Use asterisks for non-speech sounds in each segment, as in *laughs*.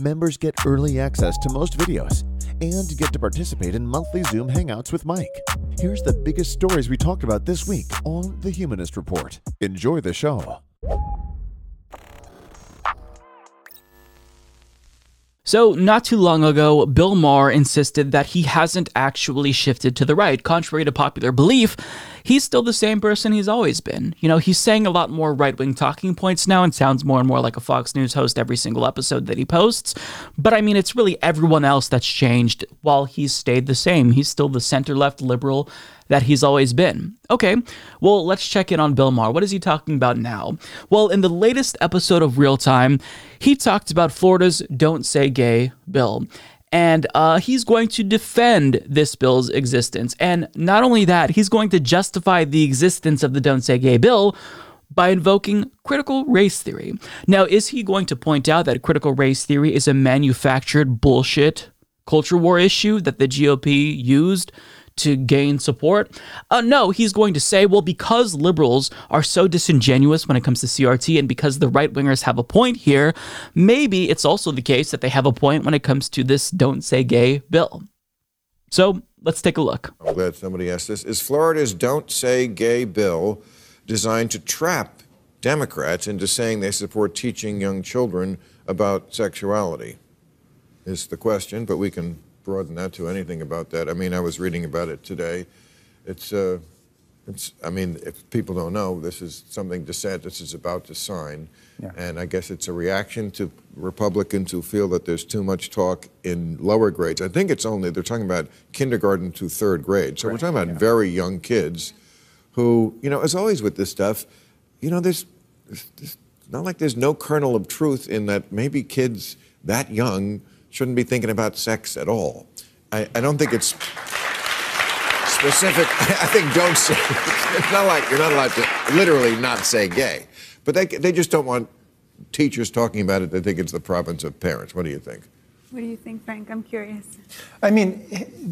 Members get early access to most videos and get to participate in monthly Zoom hangouts with Mike. Here's the biggest stories we talked about this week on The Humanist Report. Enjoy the show. So, not too long ago, Bill Maher insisted that he hasn't actually shifted to the right. Contrary to popular belief, he's still the same person he's always been. You know, he's saying a lot more right wing talking points now and sounds more and more like a Fox News host every single episode that he posts. But I mean, it's really everyone else that's changed while he's stayed the same. He's still the center left liberal that he's always been. Okay, well, let's check in on Bill Maher. What is he talking about now? Well, in the latest episode of Real Time, he talked about Florida's Don't Say Gay bill. And uh, he's going to defend this bill's existence. And not only that, he's going to justify the existence of the Don't Say Gay bill by invoking critical race theory. Now, is he going to point out that critical race theory is a manufactured bullshit culture war issue that the GOP used to gain support? Uh, no, he's going to say, well, because liberals are so disingenuous when it comes to CRT and because the right wingers have a point here, maybe it's also the case that they have a point when it comes to this Don't Say Gay bill. So let's take a look. I'm glad somebody asked this. Is Florida's Don't Say Gay bill designed to trap Democrats into saying they support teaching young children about sexuality? Is the question, but we can broaden that to anything about that. I mean, I was reading about it today. It's, uh, it's. I mean, if people don't know, this is something DeSantis is about to sign, Yeah. and I guess it's a reaction to Republicans who feel that there's too much talk in lower grades. I think it's only they're talking about kindergarten to third grade, so we're talking about very young kids, who, you know, as always with this stuff, you know, there's, there's, there's not like there's no kernel of truth in that maybe kids that young shouldn't be thinking about sex at all. I, I don't think it's specific. *laughs* I think don't say. It's not like you're not allowed to literally not say gay, but they they just don't want teachers talking about it. They think it's the province of parents. What do you think? What do you think, Frank? I'm curious. I mean,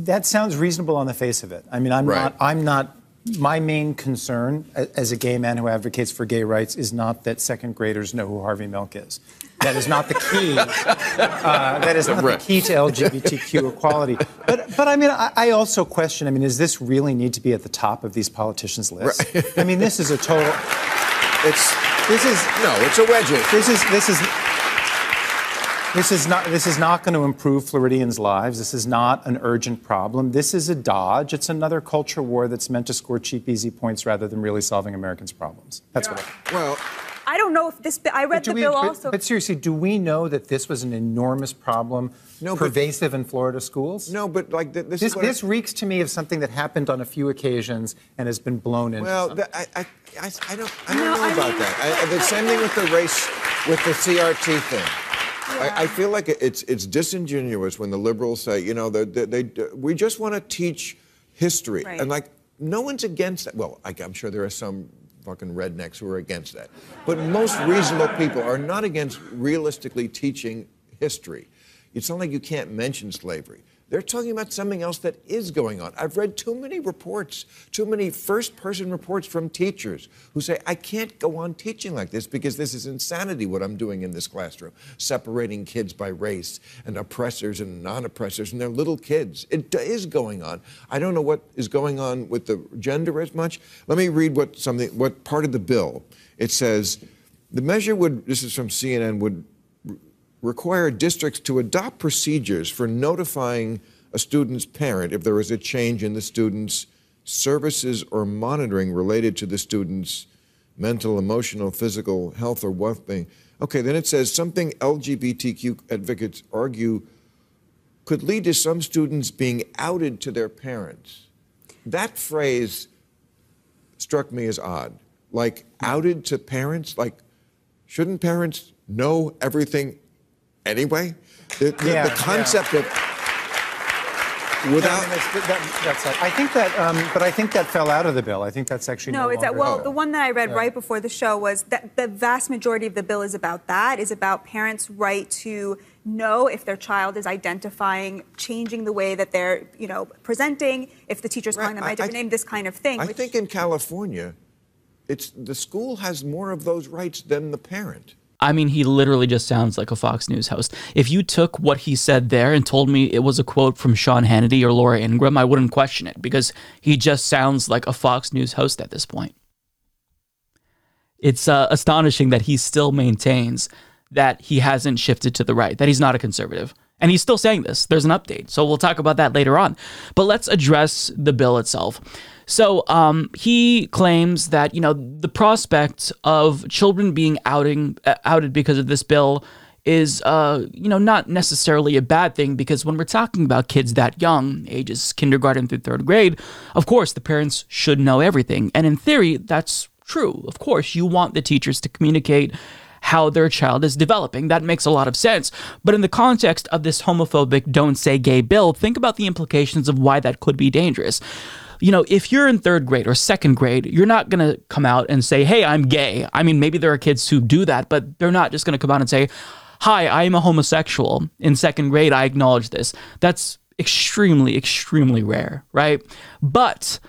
that sounds reasonable on the face of it. I mean, I'm Right. not. I'm not. My main concern as a gay man who advocates for gay rights is not that second graders know who Harvey Milk is. That is not the key. uh, that is not the key to LGBTQ equality. But, but I mean, I, I also question. I mean, does this really need to be at the top of these politicians' lists? *laughs* I mean, this is a total. It's This is no, it's a wedgie. This is this is this is not this is not going to improve Floridians' lives. This is not an urgent problem. This is a dodge. It's another culture war that's meant to score cheap, easy points rather than really solving Americans' problems. That's what. I, Well, I don't know if this. bi- I read the we- bill but, also. but seriously, do we know that this was an enormous problem, No, but- pervasive in Florida schools? no, but like th- this, This, is what I- reeks to me of something that happened on a few occasions and has been blown into. Well, the, I, I, I, I don't, I don't No, know I about mean- that. I, the same thing with the race, with the CRT thing. I, I feel like it's it's disingenuous when the liberals say, you know, they, they, they we just want to teach history, Right. and like no one's against that. Well, I, I'm sure there are some fucking rednecks who are against that, but most reasonable people are not against realistically teaching history. It's not like you can't mention slavery. They're talking about something else that is going on. I've read too many reports, too many first person reports from teachers who say, I can't go on teaching like this because this is insanity what I'm doing in this classroom, separating kids by race and oppressors and non oppressors, and they're little kids. It is going on. I don't know what is going on with the gender as much. Let me read what something, what part of the bill. It says, the measure would, this is from CNN, would require districts to adopt procedures for notifying a student's parent if there is a change in the student's services or monitoring related to the student's mental, emotional, physical health or well-being. Okay, then it says something LGBTQ advocates argue could lead to some students being outed to their parents. That phrase struck me as odd. Like outed to parents? Like shouldn't parents know everything anyway? The, the- Yeah, the concept of without. No, that's, that, that's not- I think that, um, but I think that fell out of the bill. I think that's actually No, no it's that. Well, the one that I read right before the show was that the vast majority of the bill is about that. Is about parents' right to know if their child is identifying, changing the way that they're, you know, presenting. If the teacher's calling them by I- a different I- name, this kind of thing. I which- think in California, it's the school has more of those rights than the parent. I mean, he literally just sounds like a Fox News host. If you took what he said there and told me it was a quote from Sean Hannity or Laura Ingraham, I wouldn't question it because he just sounds like a Fox News host at this point. It's uh, astonishing that he still maintains that he hasn't shifted to the right, that he's not a conservative. And he's still saying this. There's an update. So we'll talk about that later on. But let's address the bill itself. So um, he claims that, you know, the prospect of children being outing, uh, outed because of this bill is, uh, you know, not necessarily a bad thing because when we're talking about kids that young, ages kindergarten through third grade, of course, the parents should know everything. And in theory, that's true. Of course, you want the teachers to communicate how their child is developing. That makes a lot of sense. But in the context of this homophobic don't say gay bill, think about the implications of why that could be dangerous. You know, if you're in third grade or second grade, you're not going to come out and say, hey, I'm gay. I mean, maybe there are kids who do that, but they're not just going to come out and say, hi, I am a homosexual. In second grade, I acknowledge this. That's extremely, extremely rare, right? But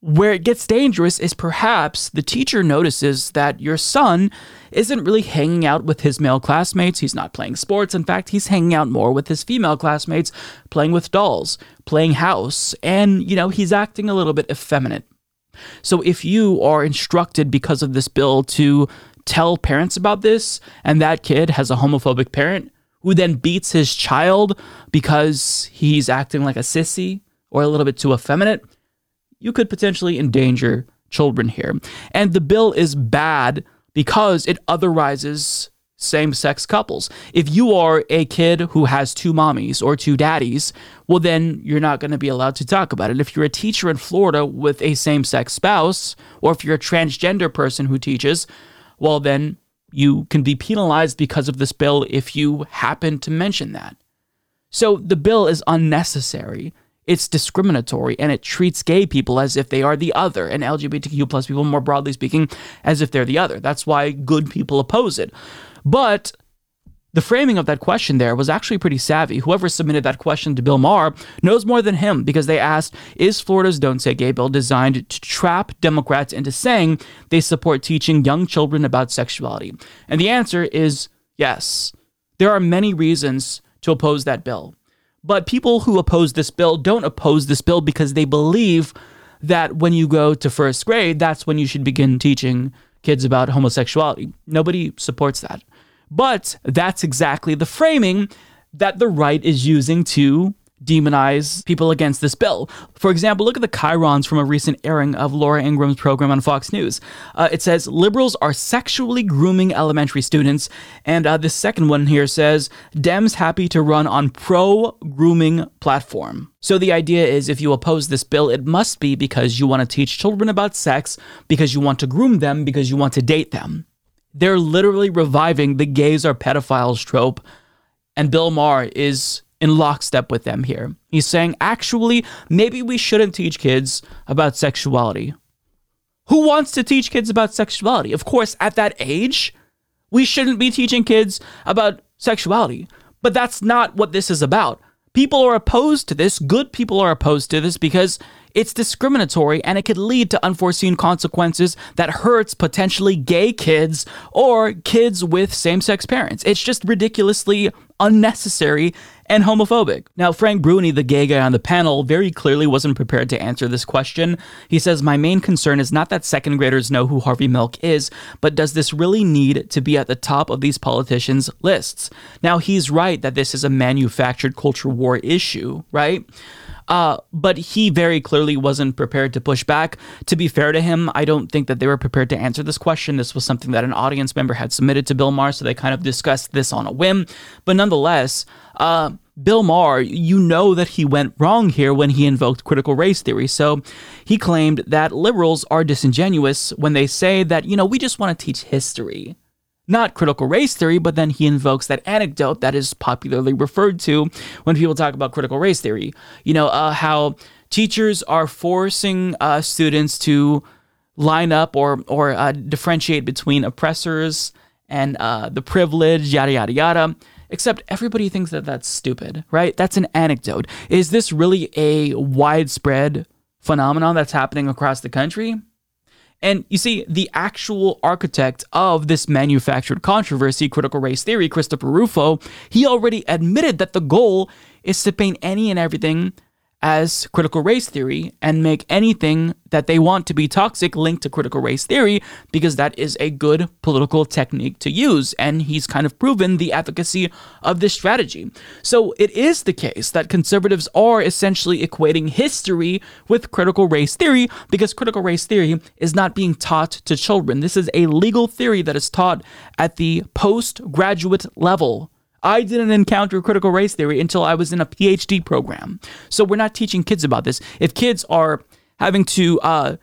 where it gets dangerous is perhaps the teacher notices that your son isn't really hanging out with his male classmates. He's not playing sports. In fact, he's hanging out more with his female classmates, playing with dolls, playing house, and, you know, he's acting a little bit effeminate. So if you are instructed because of this bill to tell parents about this, and that kid has a homophobic parent who then beats his child because he's acting like a sissy or a little bit too effeminate, you could potentially endanger children here. And the bill is bad because it otherizes same sex couples. If you are a kid who has two mommies or two daddies, well, then you're not going to be allowed to talk about it. If you're a teacher in Florida with a same sex spouse, or if you're a transgender person who teaches, well, then you can be penalized because of this bill if you happen to mention that. So the bill is unnecessary. It's discriminatory and it treats gay people as if they are the other and LGBTQ plus people, more broadly speaking, as if they're the other. That's why good people oppose it. But the framing of that question there was actually pretty savvy. Whoever submitted that question to Bill Maher knows more than him because they asked Is Florida's Don't Say Gay bill designed to trap Democrats into saying they support teaching young children about sexuality? And the answer is yes. There are many reasons to oppose that bill. But people who oppose this bill don't oppose this bill because they believe that when you go to first grade, that's when you should begin teaching kids about homosexuality. Nobody supports that. But that's exactly the framing that the right is using to demonize people against this bill. For example, look at the chyrons from a recent airing of Laura Ingraham's program on Fox News. Uh, it says liberals are sexually grooming elementary students, and uh, the second one here says Dems happy to run on pro grooming platform. So the idea is if you oppose this bill, it must be because you want to teach children about sex, because you want to groom them, because you want to date them. They're literally reviving the gays are pedophiles trope, and Bill Maher is in lockstep with them here. He's saying, actually, maybe we shouldn't teach kids about sexuality. Who wants to teach kids about sexuality? Of course, at that age, we shouldn't be teaching kids about sexuality. But that's not what this is about. People are opposed to this. Good people are opposed to this because it's discriminatory and it could lead to unforeseen consequences that hurts potentially gay kids or kids with same-sex parents. It's just ridiculously unnecessary and homophobic. Now, Frank Bruni, the gay guy on the panel, very clearly wasn't prepared to answer this question. He says, My main concern is not that second graders know who Harvey Milk is, but does this really need to be at the top of these politicians' lists? Now, he's right that this is a manufactured culture war issue, right? Uh, but he very clearly wasn't prepared to push back. To be fair to him, I don't think that they were prepared to answer this question. This was something that an audience member had submitted to Bill Maher, so they kind of discussed this on a whim. But nonetheless, uh, Bill Maher, you know that he went wrong here when he invoked critical race theory. So he claimed that liberals are disingenuous when they say that, you know, we just want to teach history, not critical race theory, but then he invokes that anecdote that is popularly referred to when people talk about critical race theory. You know, uh, how teachers are forcing uh, students to line up or or uh, differentiate between oppressors and uh, the privileged, yada yada yada. Except everybody thinks that that's stupid, right? That's an anecdote. Is this really a widespread phenomenon that's happening across the country? And you see, the actual architect of this manufactured controversy, critical race theory, Christopher Rufo, he already admitted that the goal is to paint any and everything as critical race theory and make anything that they want to be toxic linked to critical race theory because that is a good political technique to use. And he's kind of proven the efficacy of this strategy. So it is the case that conservatives are essentially equating history with critical race theory because critical race theory is not being taught to children. This is a legal theory that is taught at the postgraduate level. I didn't encounter critical race theory until I was in a PhD program. So we're not teaching kids about this. If kids are having to uh,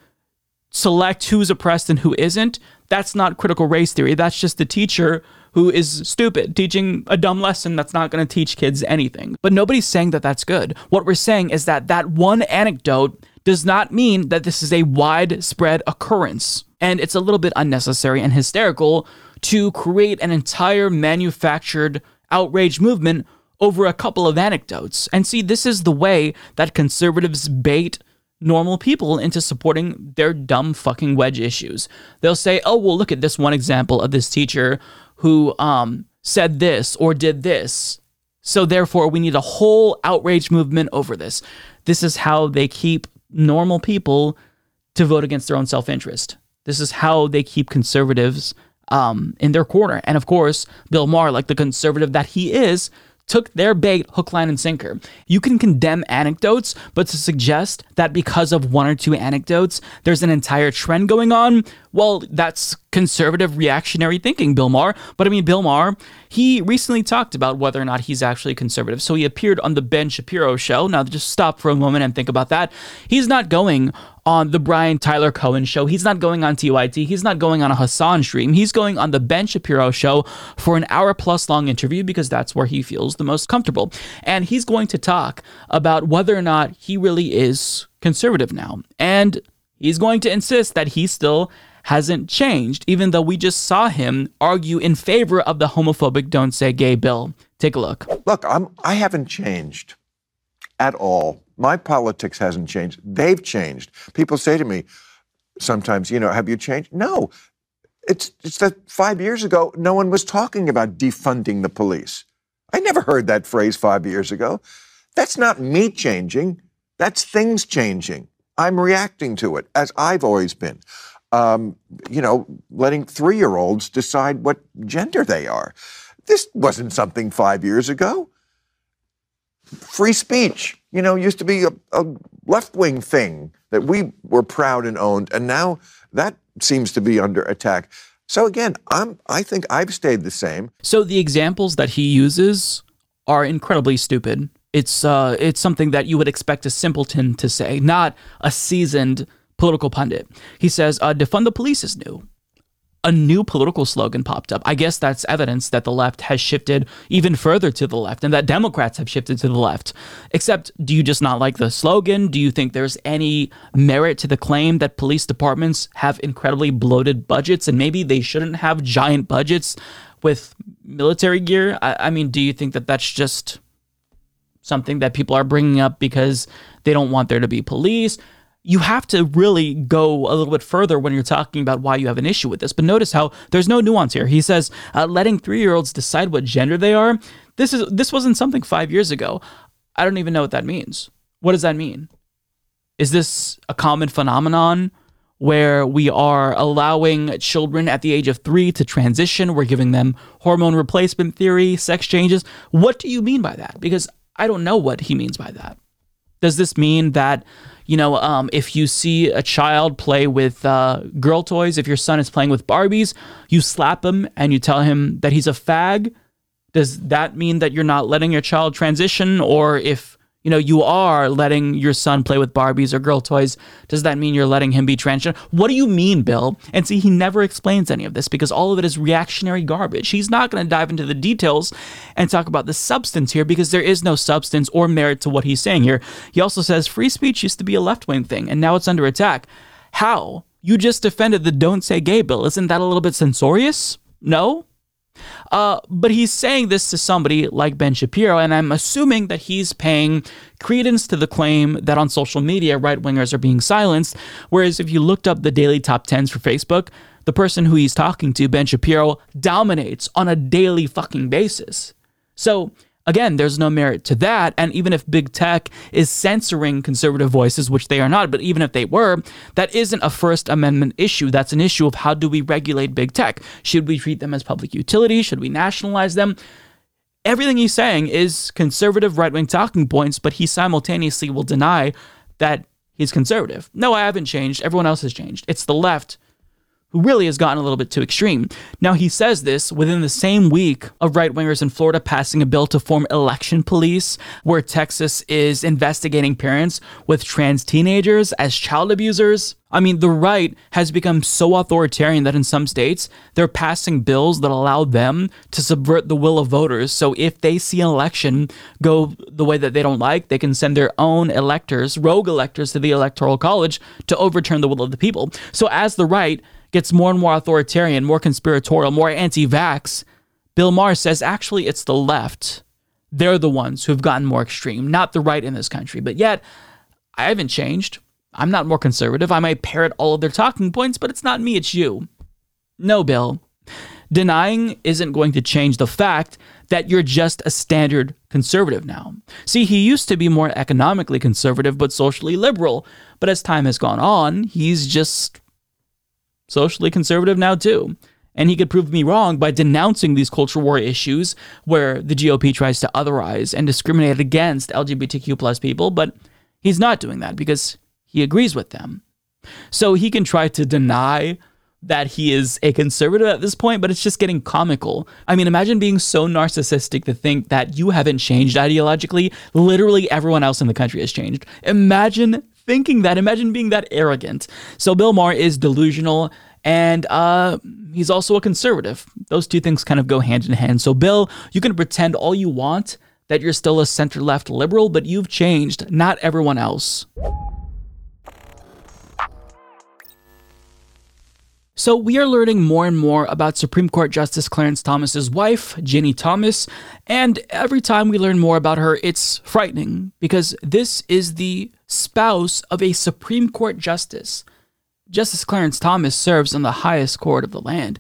select who's oppressed and who isn't, that's not critical race theory. That's just the teacher who is stupid teaching a dumb lesson that's not going to teach kids anything. But nobody's saying that that's good. What we're saying is that that one anecdote does not mean that this is a widespread occurrence. And it's a little bit unnecessary and hysterical to create an entire manufactured outrage movement over a couple of anecdotes. And see, this is the way that conservatives bait normal people into supporting their dumb fucking wedge issues. They'll say, "Oh, well, look at this one example of this teacher who um, said this or did this." So therefore, we need a whole outrage movement over this. This is how they keep normal people to vote against their own self-interest. This is how they keep conservatives um, in their corner. And of course, Bill Maher, like the conservative that he is, took their bait hook, line, and sinker. You can condemn anecdotes, but to suggest that because of one or two anecdotes, there's an entire trend going on, well, that's conservative reactionary thinking, Bill Maher. But I mean, Bill Maher, he recently talked about whether or not he's actually conservative. So he appeared on the Ben Shapiro show. Now, just stop for a moment and think about that. He's not going on the Brian Tyler Cohen show. He's not going on TYT. He's not going on a Hasan stream. He's going on the Ben Shapiro show for an hour plus long interview because that's where he feels the most comfortable. And he's going to talk about whether or not he really is conservative now. And he's going to insist that he still hasn't changed, even though we just saw him argue in favor of the homophobic Don't Say Gay bill. Take a look. Look, I'm, I haven't changed at all. My politics hasn't changed. They've changed. People say to me sometimes, you know, have you changed? No. It's, it's that five years ago, no one was talking about defunding the police. I never heard that phrase five years ago. That's not me changing, that's things changing. I'm reacting to it, as I've always been. Um, you know, letting three year olds decide what gender they are. This wasn't something five years ago. Free speech, you know, used to be a, a left wing thing that we were proud and owned, and now that seems to be under attack. So again, I'm I think I've stayed the same. So the examples that he uses are incredibly stupid. It's uh, it's something that you would expect a simpleton to say, not a seasoned political pundit. He says, uh, defund the police is new. A new political slogan popped up. I guess that's evidence that the left has shifted even further to the left and that Democrats have shifted to the left. Except, do you just not like the slogan? Do you think there's any merit to the claim that police departments have incredibly bloated budgets and maybe they shouldn't have giant budgets with military gear? I, I mean, do you think that that's just something that people are bringing up because they don't want there to be police? You have to really go a little bit further when you're talking about why you have an issue with this. But notice how there's no nuance here. He says uh, letting three-year-olds decide what gender they are. This is this wasn't something five years ago. I don't even know what that means. What does that mean? Is this a common phenomenon where we are allowing children at the age of three to transition? We're giving them hormone replacement theory, sex changes. What do you mean by that? Because I don't know what he means by that. Does this mean that you know, um, if you see a child play with uh, girl toys, if your son is playing with Barbies, you slap him and you tell him that he's a fag. Does that mean that you're not letting your child transition? Or if you know, you are letting your son play with Barbies or girl toys. Does that mean you're letting him be transgender? What do you mean, Bill? And see, he never explains any of this because all of it is reactionary garbage. He's not going to dive into the details and talk about the substance here because there is no substance or merit to what he's saying here. He also says free speech used to be a left wing thing and now it's under attack. How? You just defended the Don't Say Gay bill. Isn't that a little bit censorious? No? Uh, but he's saying this to somebody like Ben Shapiro, and I'm assuming that he's paying credence to the claim that on social media, right wingers are being silenced. Whereas if you looked up the daily top 10s for Facebook, the person who he's talking to, Ben Shapiro, dominates on a daily fucking basis. So Again, there's no merit to that. And even if big tech is censoring conservative voices, which they are not, but even if they were, that isn't a First Amendment issue. That's an issue of how do we regulate big tech? Should we treat them as public utilities? Should we nationalize them? Everything he's saying is conservative right wing talking points, but he simultaneously will deny that he's conservative. No, I haven't changed. Everyone else has changed. It's the left really has gotten a little bit too extreme. Now, he says this within the same week of right wingers in Florida passing a bill to form election police, where Texas is investigating parents with trans teenagers as child abusers. I mean, the right has become so authoritarian that in some states, they're passing bills that allow them to subvert the will of voters. So if they see an election go the way that they don't like, they can send their own electors, rogue electors, to the Electoral College to overturn the will of the people. So as the right gets more and more authoritarian, more conspiratorial, more anti vax, Bill Maher says actually it's the left. They're the ones who've gotten more extreme, not the right in this country. But yet, I haven't changed. I'm not more conservative. I might parrot all of their talking points, but it's not me, it's you. No, Bill. Denying isn't going to change the fact that you're just a standard conservative now. See, he used to be more economically conservative but socially liberal, but as time has gone on, he's just socially conservative now too. And he could prove me wrong by denouncing these culture war issues where the GOP tries to otherize and discriminate against LGBTQ plus people, but he's not doing that because he agrees with them. So he can try to deny that he is a conservative at this point, but it's just getting comical. I mean, imagine being so narcissistic to think that you haven't changed ideologically. Literally everyone else in the country has changed. Imagine thinking that. Imagine being that arrogant. So Bill Maher is delusional and uh, he's also a conservative. Those two things kind of go hand in hand. So, Bill, you can pretend all you want that you're still a center left liberal, but you've changed, not everyone else. So we are learning more and more about Supreme Court Justice Clarence Thomas's wife, Ginni Thomas, and every time we learn more about her, it's frightening because this is the spouse of a Supreme Court justice. Justice Clarence Thomas serves on the highest court of the land,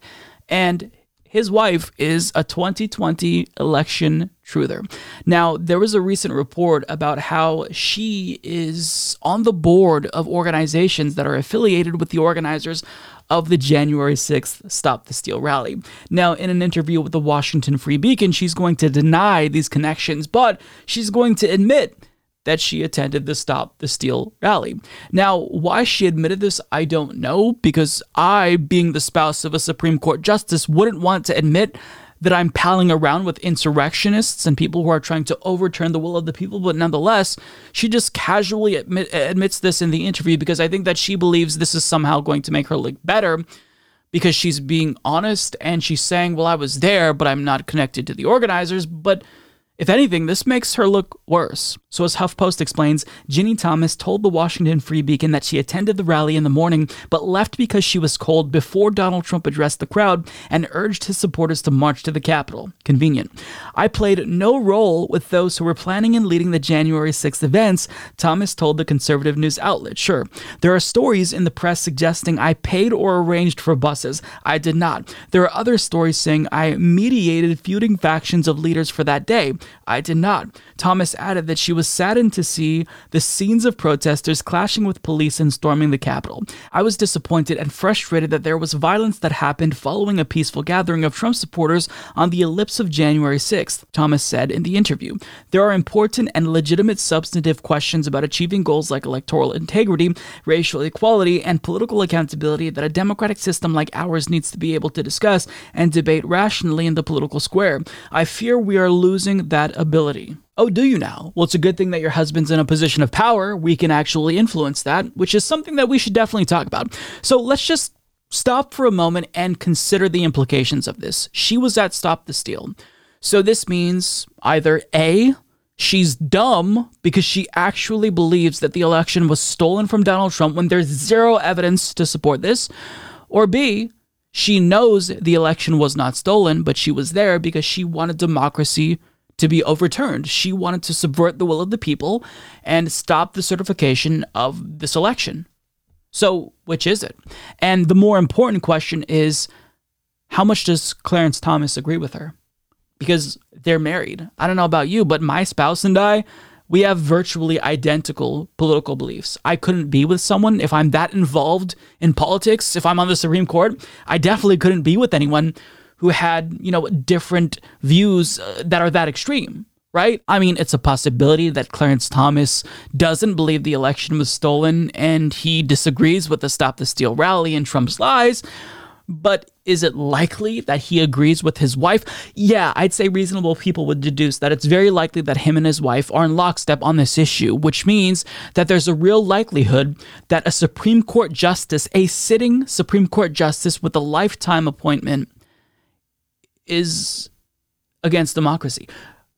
and his wife is a 2020 election truther. Now, there was a recent report about how she is on the board of organizations that are affiliated with the organizers of the January 6th Stop the Steal rally. Now, in an interview with the Washington Free Beacon, she's going to deny these connections, but she's going to admit that she attended the Stop the Steal rally. Now, why she admitted this, I don't know, because I, being the spouse of a Supreme Court justice, wouldn't want to admit that I'm palling around with insurrectionists and people who are trying to overturn the will of the people, but nonetheless, she just casually admit, admits this in the interview because I think that she believes this is somehow going to make her look better because she's being honest and she's saying, Well, I was there, but I'm not connected to the organizers. But if anything, this makes her look worse. So, as HuffPost explains, Ginni Thomas told the Washington Free Beacon that she attended the rally in the morning but left because she was cold before Donald Trump addressed the crowd and urged his supporters to march to the Capitol. Convenient. I played no role with those who were planning and leading the January 6th events, Thomas told the conservative news outlet. Sure, there are stories in the press suggesting I paid or arranged for buses. I did not. There are other stories saying I mediated feuding factions of leaders for that day. I did not. Thomas added that she was saddened to see the scenes of protesters clashing with police and storming the Capitol. I was disappointed and frustrated that there was violence that happened following a peaceful gathering of Trump supporters on the ellipse of January 6th, Thomas said in the interview. There are important and legitimate substantive questions about achieving goals like electoral integrity, racial equality, and political accountability that a democratic system like ours needs to be able to discuss and debate rationally in the political square. I fear we are losing that ability. Oh, do you now? Well, it's a good thing that your husband's in a position of power. We can actually influence that, which is something that we should definitely talk about. So let's just stop for a moment and consider the implications of this. She was at Stop the Steal. So this means either A, she's dumb because she actually believes that the election was stolen from Donald Trump when there's zero evidence to support this, or B, she knows the election was not stolen, but she was there because she wanted democracy to be overturned. She wanted to subvert the will of the people and stop the certification of this election. So, which is it? And the more important question is how much does Clarence Thomas agree with her? Because they're married. I don't know about you, but my spouse and I, we have virtually identical political beliefs. I couldn't be with someone if I'm that involved in politics, if I'm on the Supreme Court, I definitely couldn't be with anyone who had, you know, different views uh, that are that extreme, right? I mean, it's a possibility that Clarence Thomas doesn't believe the election was stolen and he disagrees with the Stop the Steal rally and Trump's lies. But is it likely that he agrees with his wife? Yeah, I'd say reasonable people would deduce that it's very likely that him and his wife are in lockstep on this issue, which means that there's a real likelihood that a Supreme Court justice, a sitting Supreme Court justice with a lifetime appointment, is against democracy.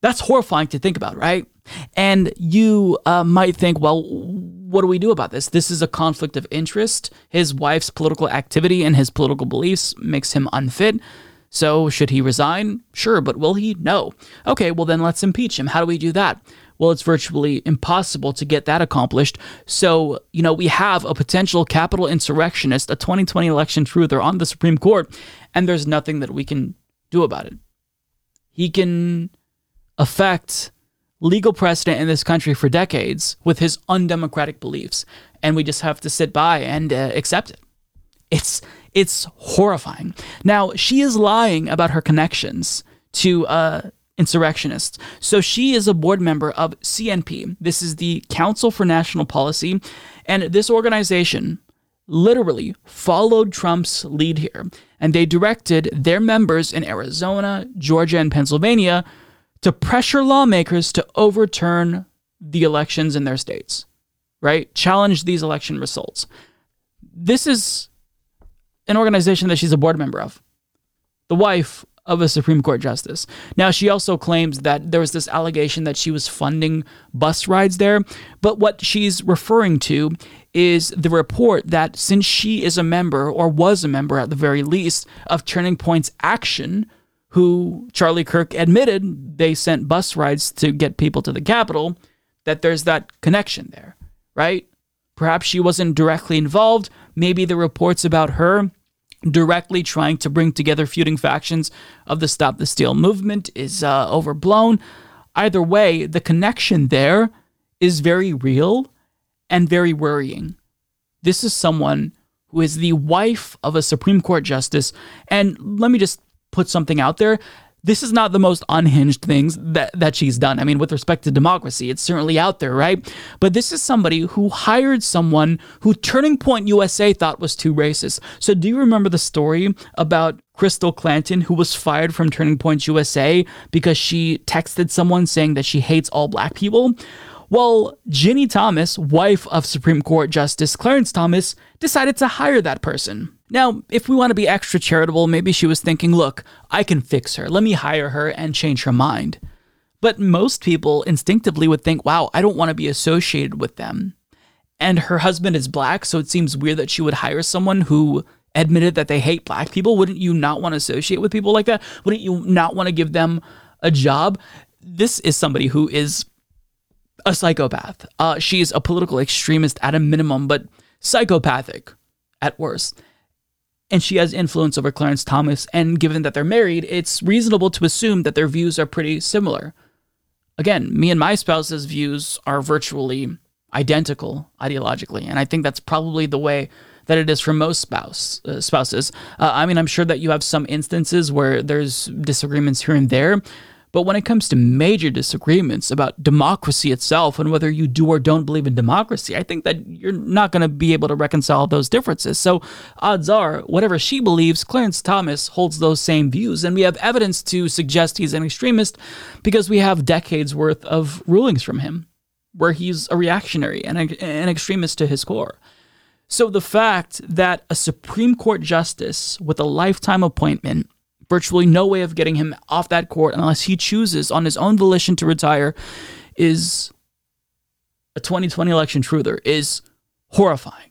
That's horrifying to think about, right? And you uh, might think, well, what do we do about this? This is a conflict of interest. His wife's political activity and his political beliefs makes him unfit. So, should he resign? Sure, but will he? No. Okay, well, then let's impeach him. How do we do that? Well, it's virtually impossible to get that accomplished. So, you know, we have a potential Capitol insurrectionist, a 2020 election truther on the Supreme Court, and there's nothing that we can do about it. He can affect legal precedent in this country for decades with his undemocratic beliefs, and we just have to sit by and uh, accept it. It's it's horrifying. Now she is lying about her connections to uh, insurrectionists. So she is a board member of CNP. This is the Council for National Policy, and this organization literally followed Trump's lead here, and they directed their members in Arizona, Georgia, and Pennsylvania to pressure lawmakers to overturn the elections in their states, right? Challenge these election results. This is an organization that she's a board member of. The wife of a Supreme Court justice. Now, she also claims that there was this allegation that she was funding bus rides there, but what she's referring to is the report that since she is a member, or was a member at the very least, of Turning Point's Action, who Charlie Kirk admitted they sent bus rides to get people to the Capitol, that there's that connection there, right? Perhaps she wasn't directly involved. Maybe the reports about her directly trying to bring together feuding factions of the Stop the Steal movement is uh, overblown. Either way, the connection there is very real and very worrying. This is someone who is the wife of a Supreme Court justice. And let me just put something out there this is not the most unhinged things that, that she's done. I mean, with respect to democracy, it's certainly out there, right? But this is somebody who hired someone who Turning Point USA thought was too racist. So, do you remember the story about Crystal Clanton, who was fired from Turning Point USA because she texted someone saying that she hates all black people? Well, Ginni Thomas, wife of Supreme Court Justice Clarence Thomas, decided to hire that person. Now, if we want to be extra charitable, maybe she was thinking, look, I can fix her. Let me hire her and change her mind. But most people instinctively would think, wow, I don't want to be associated with them. And her husband is black, so it seems weird that she would hire someone who admitted that they hate black people. Wouldn't you not want to associate with people like that? Wouldn't you not want to give them a job? This is somebody who is a psychopath. Uh, she's a political extremist at a minimum, but psychopathic at worst and she has influence over Clarence Thomas. And given that they're married, it's reasonable to assume that their views are pretty similar. Again, me and my spouse's views are virtually identical ideologically, and I think that's probably the way that it is for most spouse uh, spouses. Uh, I mean, I'm sure that you have some instances where there's disagreements here and there, But when it comes to major disagreements about democracy itself and whether you do or don't believe in democracy, I think that you're not going to be able to reconcile those differences. So, odds are, whatever she believes, Clarence Thomas holds those same views. And we have evidence to suggest he's an extremist because we have decades worth of rulings from him where he's a reactionary and an extremist to his core. So, the fact that a Supreme Court justice with a lifetime appointment virtually no way of getting him off that court unless he chooses on his own volition to retire is a 2020 election truther is horrifying.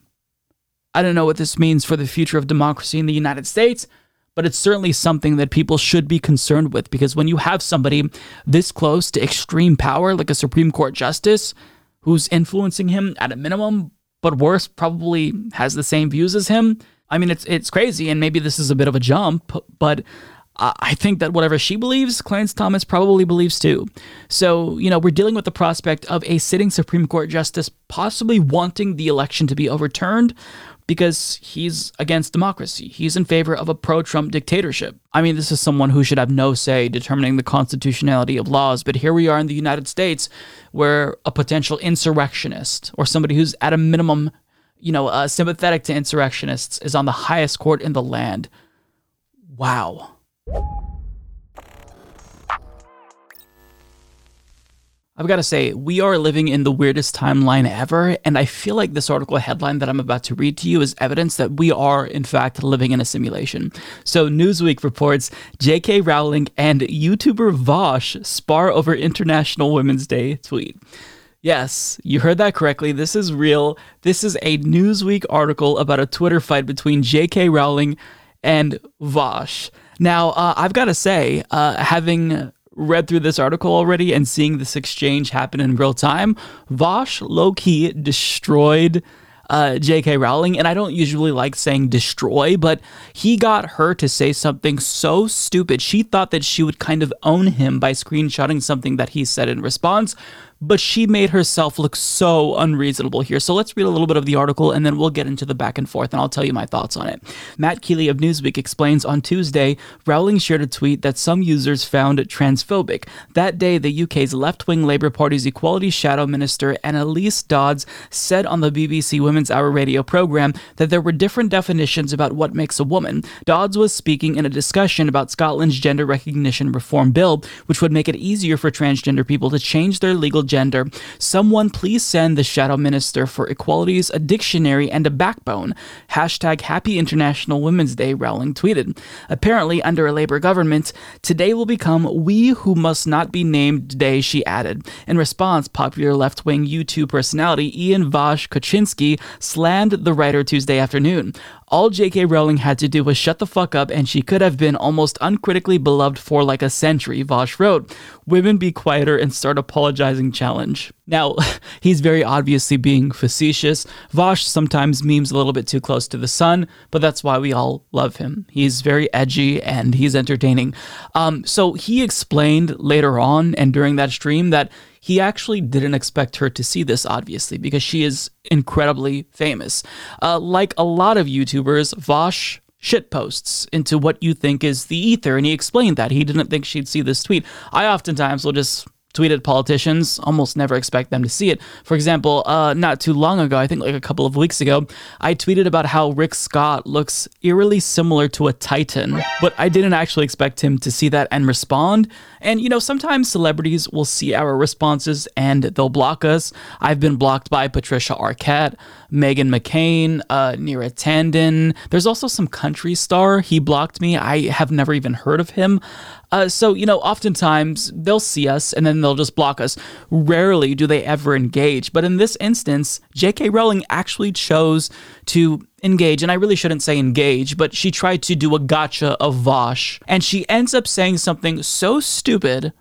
I don't know what this means for the future of democracy in the United States, but it's certainly something that people should be concerned with because when you have somebody this close to extreme power, like a Supreme Court justice, who's influencing him at a minimum, but worse, probably has the same views as him, I mean, it's it's crazy, and maybe this is a bit of a jump, but I think that whatever she believes, Clarence Thomas probably believes too. So, you know, we're dealing with the prospect of a sitting Supreme Court justice possibly wanting the election to be overturned because he's against democracy. He's in favor of a pro Trump dictatorship. I mean, this is someone who should have no say determining the constitutionality of laws, but here we are in the United States where a potential insurrectionist or somebody who's at a minimum you know, uh, sympathetic to insurrectionists is on the highest court in the land. Wow. I've got to say, we are living in the weirdest timeline ever, and I feel like this article headline that I'm about to read to you is evidence that we are, in fact, living in a simulation. So, Newsweek reports J.K. Rowling and YouTuber Vaush spar over International Women's Day tweet. Yes, you heard that correctly. This is real. This is a Newsweek article about a Twitter fight between J.K. Rowling and Vaush. Now, uh, I've got to say, uh, having read through this article already and seeing this exchange happen in real time, Vaush low key destroyed uh, J.K. Rowling, and I don't usually like saying destroy, but he got her to say something so stupid. She thought that she would kind of own him by screenshotting something that he said in response but she made herself look so unreasonable here. So let's read a little bit of the article and then we'll get into the back and forth and I'll tell you my thoughts on it. Matt Keeley of Newsweek explains on Tuesday, Rowling shared a tweet that some users found transphobic. That day, the UK's left wing Labour Party's Equality Shadow Minister Anneliese Dodds said on the BBC Women's Hour radio program that there were different definitions about what makes a woman. Dodds was speaking in a discussion about Scotland's gender recognition reform bill, which would make it easier for transgender people to change their legal gender. Someone please send the Shadow Minister for Equalities a dictionary and a backbone. Hashtag Happy International Women's Day, Rowling tweeted. Apparently, under a Labour government, today will become We Who Must Not Be Named Day, she added. In response, popular left wing YouTube personality Ian Vaush Kochinski slammed the writer Tuesday afternoon. All J.K. Rowling had to do was shut the fuck up, and she could have been almost uncritically beloved for like a century, Vaush wrote. Women be quieter and start apologizing challenge. Now, *laughs* he's very obviously being facetious. Vaush sometimes memes a little bit too close to the sun, but that's why we all love him. He's very edgy and he's entertaining. Um, so he explained later on and during that stream that he actually didn't expect her to see this, obviously, because she is incredibly famous. Uh, like a lot of YouTubers, Vaush shit posts into what you think is the ether, and he explained that. He didn't think she'd see this tweet. I oftentimes will just tweeted politicians almost never expect them to see it. For example, uh, not too long ago, I think like a couple of weeks ago, I tweeted about how Rick Scott looks eerily similar to a Titan, but I didn't actually expect him to see that and respond. And you know, sometimes celebrities will see our responses and they'll block us. I've been blocked by Patricia Arquette, Meghan McCain, uh, Neera Tanden. There's also some country star. He blocked me. I have never even heard of him. Uh, so, you know, oftentimes they'll see us and then they'll just block us. Rarely do they ever engage. But in this instance, J.K. Rowling actually chose to engage, and I really shouldn't say engage, but she tried to do a gotcha of Vaush, and she ends up saying something so stupid.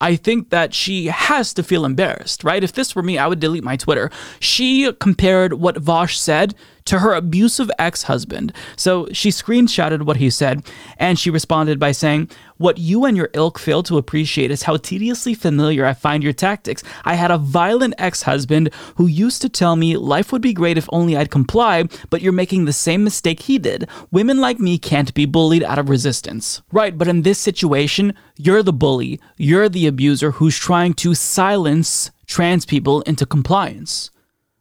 I think that she has to feel embarrassed, right? If this were me, I would delete my Twitter. She compared what Vaush said to her abusive ex husband. So she screenshotted what he said and she responded by saying, What you and your ilk fail to appreciate is how tediously familiar I find your tactics. I had a violent ex husband who used to tell me life would be great if only I'd comply, but you're making the same mistake he did. Women like me can't be bullied out of resistance. Right, but in this situation, you're the bully, you're the abuser who's trying to silence trans people into compliance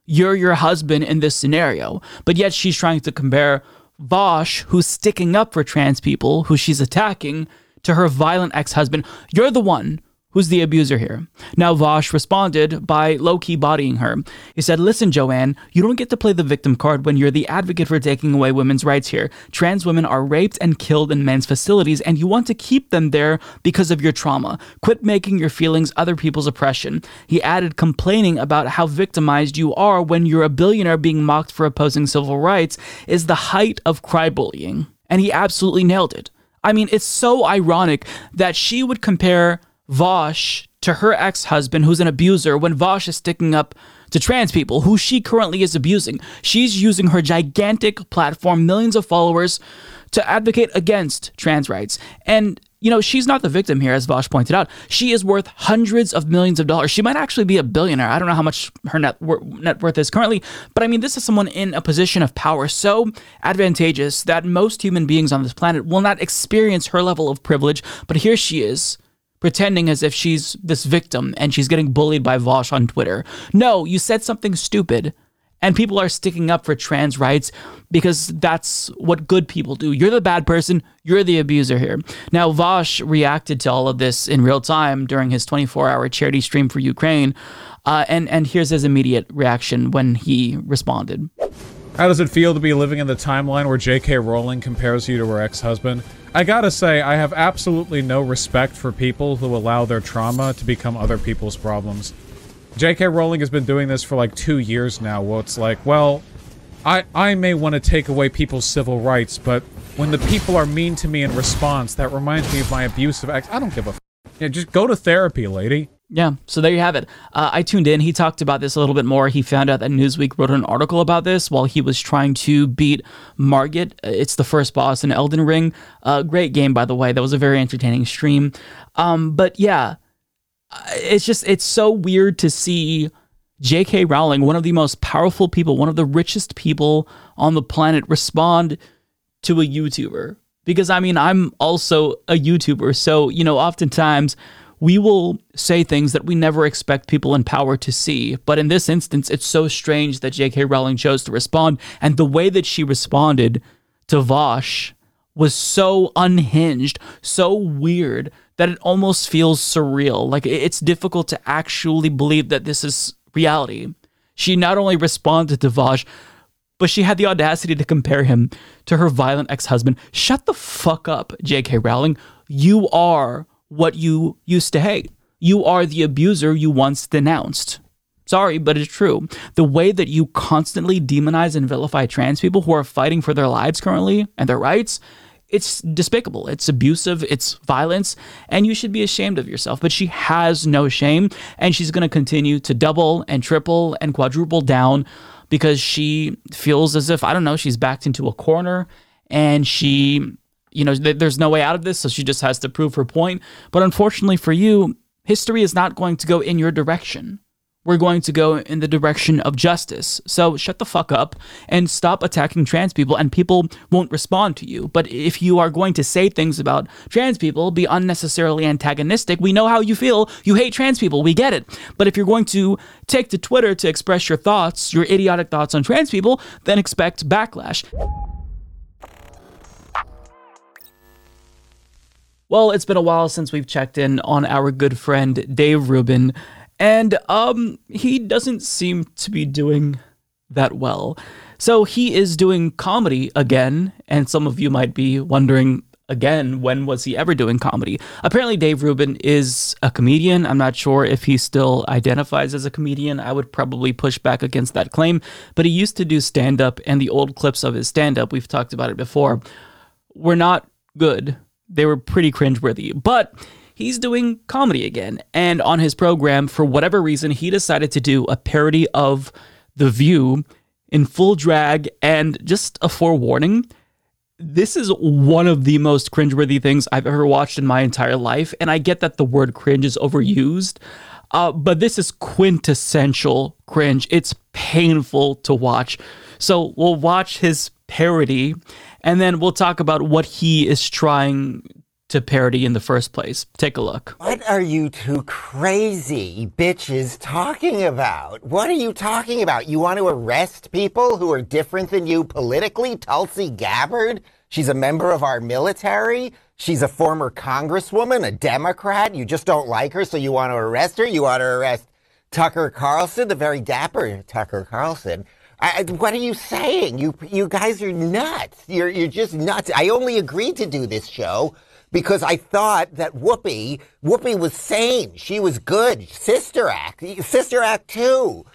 you're your husband in this scenario. But yet she's trying to compare Vaush, who's sticking up for trans people, who she's attacking, to her violent ex husband. You're the one who's the abuser here. Now, Vaush responded by low key bodying her. He said, Listen, Joanne, you don't get to play the victim card when you're the advocate for taking away women's rights here. Trans women are raped and killed in men's facilities, and you want to keep them there because of your trauma. Quit making your feelings other people's oppression. He added, complaining about how victimized you are when you're a billionaire being mocked for opposing civil rights is the height of crybullying. And he absolutely nailed it. I mean, it's so ironic that she would compare Vaush to her ex husband, who's an abuser, when Vaush is sticking up to trans people, who she currently is abusing. She's using her gigantic platform, millions of followers, to advocate against trans rights. And, you know, she's not the victim here, as Vaush pointed out. She is worth hundreds of millions of dollars. She might actually be a billionaire. I don't know how much her net, wor- net worth is currently, but I mean, this is someone in a position of power so advantageous that most human beings on this planet will not experience her level of privilege. But here she is pretending as if she's this victim and she's getting bullied by Vaush on Twitter. No, you said something stupid. And people are sticking up for trans rights because that's what good people do. You're the bad person, you're the abuser here. Now, Vaush reacted to all of this in real time during his 24 hour charity stream for Ukraine. Uh, and, and here's his immediate reaction when he responded. How does it feel to be living in the timeline where J.K. Rowling compares you to her ex husband? I gotta say, I have absolutely no respect for people who allow their trauma to become other people's problems. J.K. Rowling has been doing this for like two years now, where it's like, well, I, I may want to take away people's civil rights, but when the people are mean to me in response, that reminds me of my abusive ex. I don't give a f- Yeah, just go to therapy, lady. Yeah, so there you have it. Uh, I tuned in. He talked about this a little bit more. He found out that Newsweek wrote an article about this while he was trying to beat Margit. It's the first boss in Elden Ring. Uh, great game, by the way. That was a very entertaining stream. Um, but yeah, it's just, it's so weird to see J.K. Rowling, one of the most powerful people, one of the richest people on the planet, respond to a YouTuber. Because I mean, I'm also a YouTuber. So, you know, oftentimes we will say things that we never expect people in power to see. But in this instance, it's so strange that J.K. Rowling chose to respond. And the way that she responded to Vaush was so unhinged, so weird, that it almost feels surreal. Like it's difficult to actually believe that this is reality. She not only responded to Vaush, but she had the audacity to compare him to her violent ex husband. Shut the fuck up, J.K. Rowling. You are what you used to hate. You are the abuser you once denounced. Sorry, but it's true. The way that you constantly demonize and vilify trans people who are fighting for their lives currently and their rights, it's despicable. It's abusive. It's violence. And you should be ashamed of yourself. But she has no shame. And she's going to continue to double and triple and quadruple down because she feels as if, I don't know, she's backed into a corner and she you know, th- there's no way out of this, so she just has to prove her point. But unfortunately for you, history is not going to go in your direction. We're going to go in the direction of justice. So shut the fuck up and stop attacking trans people, and people won't respond to you. But if you are going to say things about trans people, be unnecessarily antagonistic, we know how you feel. You hate trans people. We get it. But if you're going to take to Twitter to express your thoughts, your idiotic thoughts on trans people, then expect backlash. Well, it's been a while since we've checked in on our good friend Dave Rubin, and um he doesn't seem to be doing that well. So he is doing comedy again, and some of you might be wondering again, when was he ever doing comedy? Apparently, Dave Rubin is a comedian. I'm not sure if he still identifies as a comedian. I would probably push back against that claim, but he used to do stand up, and the old clips of his stand up, we've talked about it before, were not good they were pretty cringeworthy. But he's doing comedy again. And on his program, for whatever reason, he decided to do a parody of The View in full drag. And just a forewarning this is one of the most cringeworthy things I've ever watched in my entire life. And I get that the word cringe is overused, uh, but this is quintessential cringe. It's painful to watch. So we'll watch his parody and then we'll talk about what he is trying to parody in the first place. Take a look. What are you two crazy bitches talking about? What are you talking about? You want to arrest people who are different than you politically? Tulsi Gabbard? She's a member of our military. She's a former congresswoman, a Democrat. You just don't like her, so you want to arrest her? You want to arrest Tucker Carlson, the very dapper Tucker Carlson. I, what are you saying? You you guys are nuts. You're you're just nuts. I only agreed to do this show because I thought that Whoopi, Whoopi was sane. She was good. Sister Act, Sister Act 2.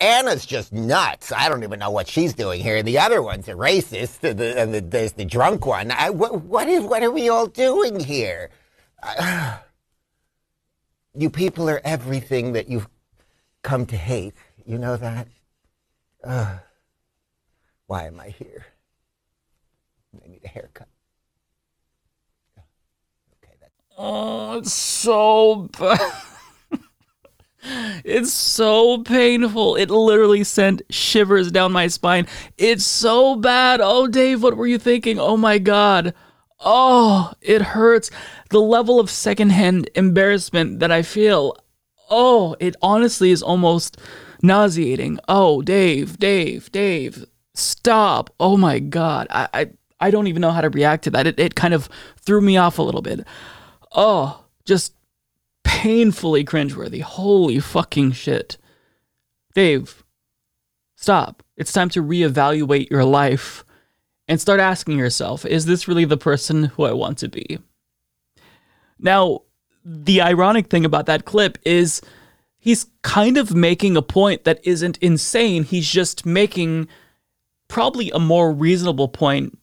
Anna's just nuts. I don't even know what she's doing here. The other one's a racist, and, the, and the, there's the drunk one. I, what, what, is, what are we all doing here? *sighs* You people are everything that you've come to hate. You know that? Uh, *sighs* why am I here? I need a haircut. Oh, it's so bad. *laughs* it's so painful. It literally sent shivers down my spine. It's so bad. Oh, Dave, what were you thinking? Oh my god. Oh, it hurts. The level of secondhand embarrassment that I feel. Oh, it honestly is almost nauseating. Oh, Dave, Dave, Dave, stop. Oh my god. I I, I don't even know how to react to that. It, it kind of threw me off a little bit oh, just painfully cringeworthy. Holy fucking shit. Dave, stop. It's time to reevaluate your life and start asking yourself is this really the person who I want to be? Now, the ironic thing about that clip is he's kind of making a point that isn't insane. He's just making probably a more reasonable point,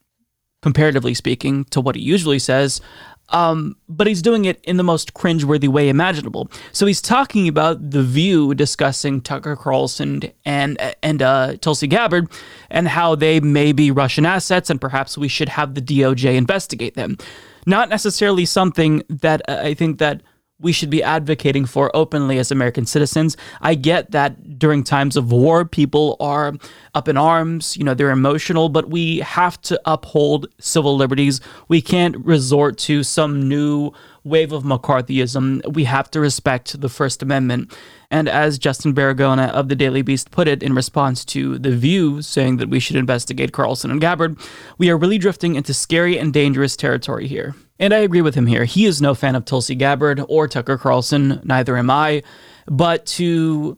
comparatively speaking, to what he usually says um, but he's doing it in the most cringeworthy way imaginable. So he's talking about the View discussing Tucker Carlson and and uh, Tulsi Gabbard and how they may be Russian assets, and perhaps we should have the DOJ investigate them. Not necessarily something that uh, I think that we should be advocating for openly as American citizens. I get that during times of war, people are up in arms, you know, they're emotional, but we have to uphold civil liberties. We can't resort to some new wave of McCarthyism. We have to respect the First Amendment. And as Justin Baragona of the Daily Beast put it in response to The View saying that we should investigate Carlson and Gabbard, we are really drifting into scary and dangerous territory here. And I agree with him here. He is no fan of Tulsi Gabbard or Tucker Carlson, neither am I. But to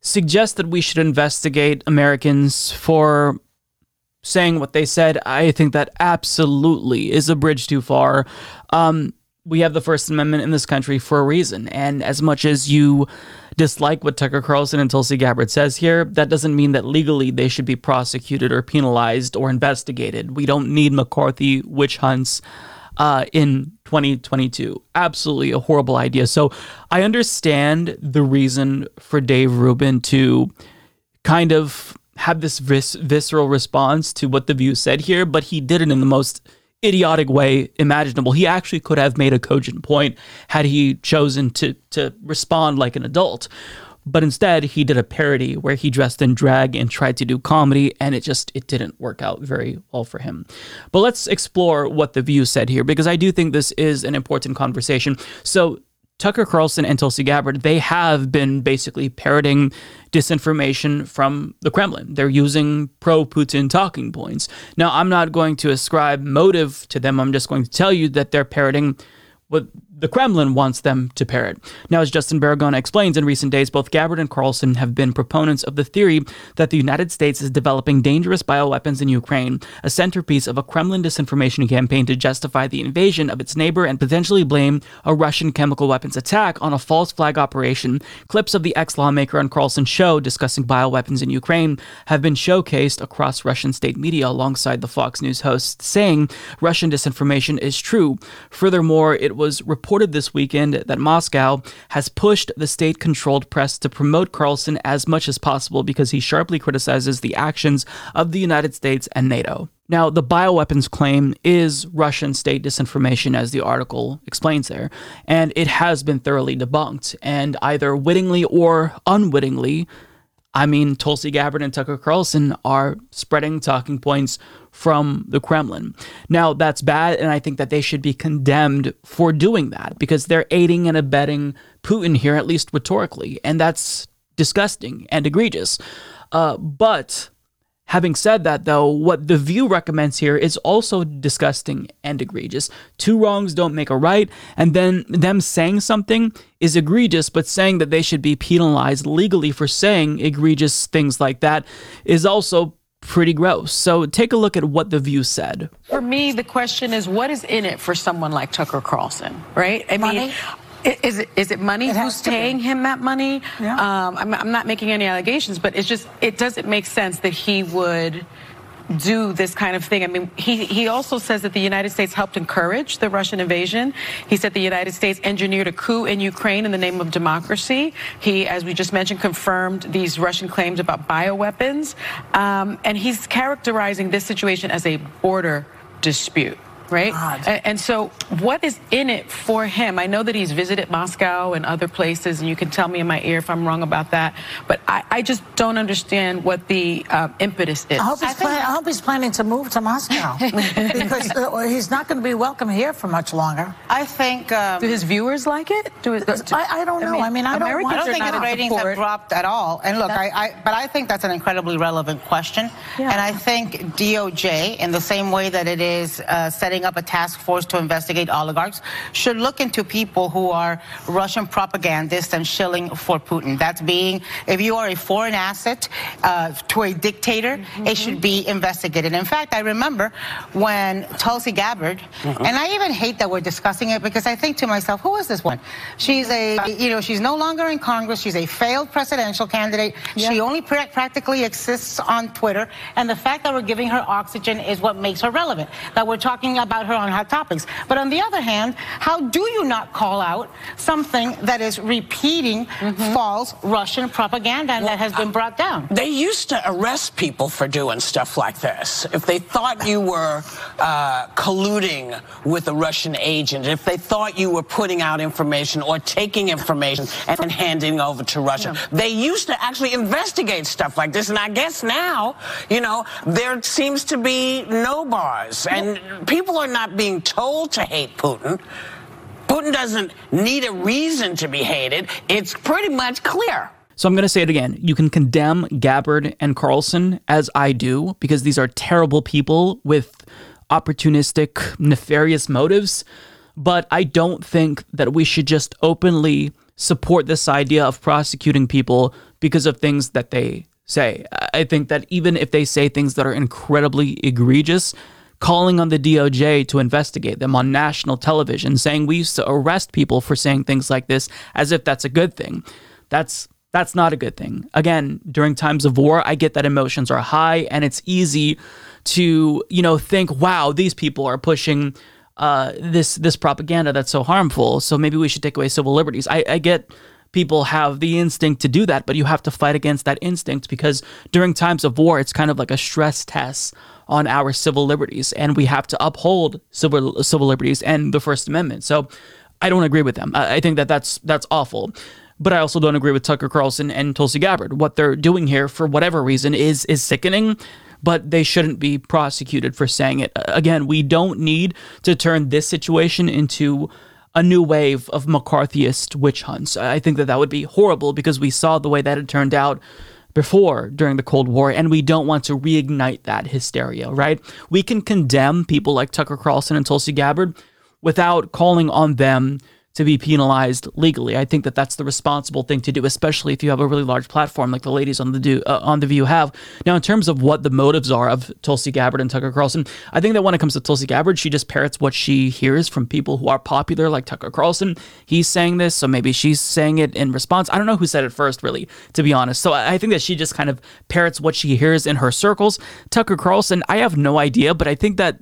suggest that we should investigate Americans for saying what they said, I think that absolutely is a bridge too far. Um, we have the First Amendment in this country for a reason. And as much as you dislike what Tucker Carlson and Tulsi Gabbard says here, that doesn't mean that legally they should be prosecuted or penalized or investigated. We don't need McCarthy witch hunts uh, in 2022. Absolutely a horrible idea. So I understand the reason for Dave Rubin to kind of have this vis- visceral response to what the view said here, but he did it in the most idiotic way imaginable. He actually could have made a cogent point had he chosen to to respond like an adult. But instead, he did a parody where he dressed in drag and tried to do comedy, and it just it didn't work out very well for him. But let's explore what the view said here because I do think this is an important conversation. So Tucker Carlson and Tulsi Gabbard, they have been basically parroting disinformation from the Kremlin. They're using pro Putin talking points. Now, I'm not going to ascribe motive to them. I'm just going to tell you that they're parroting what the Kremlin wants them to parrot. Now, as Justin Baragona explains, in recent days, both Gabbard and Carlson have been proponents of the theory that the United States is developing dangerous bioweapons in Ukraine, a centerpiece of a Kremlin disinformation campaign to justify the invasion of its neighbor and potentially blame a Russian chemical weapons attack on a false flag operation. Clips of the ex lawmaker on Carlson's show discussing bioweapons in Ukraine have been showcased across Russian state media alongside the Fox News host saying Russian disinformation is true. Furthermore, it was reported reported this weekend that Moscow has pushed the state controlled press to promote Carlson as much as possible because he sharply criticizes the actions of the United States and NATO. Now, the bioweapons claim is Russian state disinformation, as the article explains there, and it has been thoroughly debunked. And either wittingly or unwittingly, I mean, Tulsi Gabbard and Tucker Carlson are spreading talking points from the Kremlin. Now, that's bad, and I think that they should be condemned for doing that because they're aiding and abetting Putin here, at least rhetorically, and that's disgusting and egregious. Uh, but Having said that, though, what The View recommends here is also disgusting and egregious. Two wrongs don't make a right, and then them saying something is egregious, but saying that they should be penalized legally for saying egregious things like that is also pretty gross. So take a look at what The View said. For me, the question is what is in it for someone like Tucker Carlson, right? I Money? mean, i- is it is it money? It Who's be. paying him that money? Yeah. Um, I'm, I'm not making any allegations, but it's just it doesn't make sense that he would do this kind of thing. I mean, he, he also says that the United States helped encourage the Russian invasion. He said the United States engineered a coup in Ukraine in the name of democracy. He, as we just mentioned, confirmed these Russian claims about bioweapons. Um, and he's characterizing this situation as a border dispute. Right? God. And so, what is in it for him? I know that he's visited Moscow and other places, and you can tell me in my ear if I'm wrong about that. But I, I just don't understand what the uh, impetus is. I hope, he's plan- I hope he's planning to move to Moscow *laughs* because uh, he's not going to be welcome here for much longer. I think. Um, Do his viewers like it? Do it do- I, I don't know. I mean, I, don't Americans want I don't think not his ratings support. have dropped at all. And look, I, I, but I think that's an incredibly relevant question. Yeah. And I think DOJ, in the same way that it is uh, setting up a task force to investigate oligarchs, should look into people who are Russian propagandists and shilling for Putin. That's being, if you are a foreign asset uh, to a dictator, it should be investigated. In fact, I remember when Tulsi Gabbard, and I even hate that we're discussing it because I think to myself, who is this one? She's a, you know, she's no longer in Congress. She's a failed presidential candidate. She only pra- practically exists on Twitter. And the fact that we're giving her oxygen is what makes her relevant. That we're talking about her on hot topics. But on the other hand, how do you not call out something that is repeating false Russian propaganda and that has been brought down? They used to arrest people for doing stuff like this. If they thought you were uh, colluding with a Russian agent, if they thought you were putting out information or taking information and handing over to Russia, they used to actually investigate stuff like this. And I guess now, you know, there seems to be no bars. And people are not being told to hate Putin. Putin doesn't need a reason to be hated. It's pretty much clear. So I'm going to say it again. You can condemn Gabbard and Carlson as I do because these are terrible people with opportunistic, nefarious motives. But I don't think that we should just openly support this idea of prosecuting people because of things that they say. I think that even if they say things that are incredibly egregious, calling on the DOJ to investigate them on national television, saying we used to arrest people for saying things like this as if that's a good thing. That's that's not a good thing. Again, during times of war, I get that emotions are high and it's easy to, you know, think, wow, these people are pushing uh, this this propaganda that's so harmful. So maybe we should take away civil liberties. I, I get people have the instinct to do that, but you have to fight against that instinct because during times of war, it's kind of like a stress test on our civil liberties, and we have to uphold civil civil liberties and the First Amendment. So I don't agree with them. I, I think that that's that's awful. But I also don't agree with Tucker Carlson and Tulsi Gabbard. What they're doing here, for whatever reason, is is sickening. But they shouldn't be prosecuted for saying it. Again, we don't need to turn this situation into a new wave of McCarthyist witch hunts. I think that that would be horrible because we saw the way that it turned out before during the Cold War, and we don't want to reignite that hysteria, right? We can condemn people like Tucker Carlson and Tulsi Gabbard without calling on them to be penalized legally. I think that that's the responsible thing to do, especially if you have a really large platform like the ladies on the do, uh, on the View have. Now, in terms of what the motives are of Tulsi Gabbard and Tucker Carlson, I think that when it comes to Tulsi Gabbard, she just parrots what she hears from people who are popular, like Tucker Carlson. He's saying this, so maybe she's saying it in response. I don't know who said it first, really, to be honest. So I I think that she just kind of parrots what she hears in her circles. Tucker Carlson, I have no idea, but I think that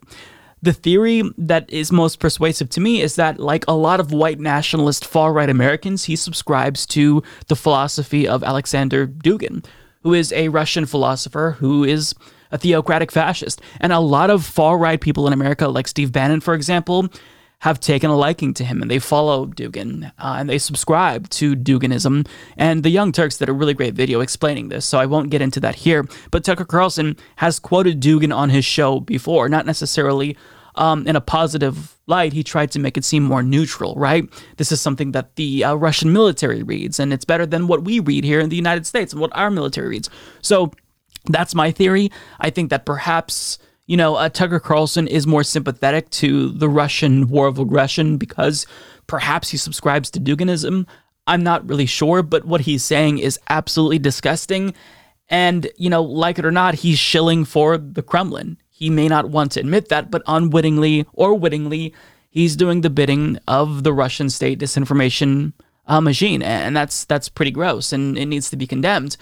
the theory that is most persuasive to me is that, like a lot of white nationalist far right Americans, he subscribes to the philosophy of Alexander Dugin, who is a Russian philosopher who is a theocratic fascist. And a lot of far right people in America, like Steve Bannon, for example, have taken a liking to him and they follow Dugin uh, and they subscribe to Duginism. And the Young Turks did a really great video explaining this, so I won't get into that here. But Tucker Carlson has quoted Dugin on his show before, not necessarily um, in a positive light. He tried to make it seem more neutral, right? This is something that the uh, Russian military reads, and it's better than what we read here in the United States and what our military reads. So that's my theory. I think that perhaps you know, uh, Tucker Carlson is more sympathetic to the Russian war of aggression because perhaps he subscribes to Duginism. I'm not really sure, but what he's saying is absolutely disgusting. And, you know, like it or not, he's shilling for the Kremlin. He may not want to admit that, but unwittingly or wittingly, he's doing the bidding of the Russian state disinformation uh, machine. And that's that's pretty gross and it needs to be condemned.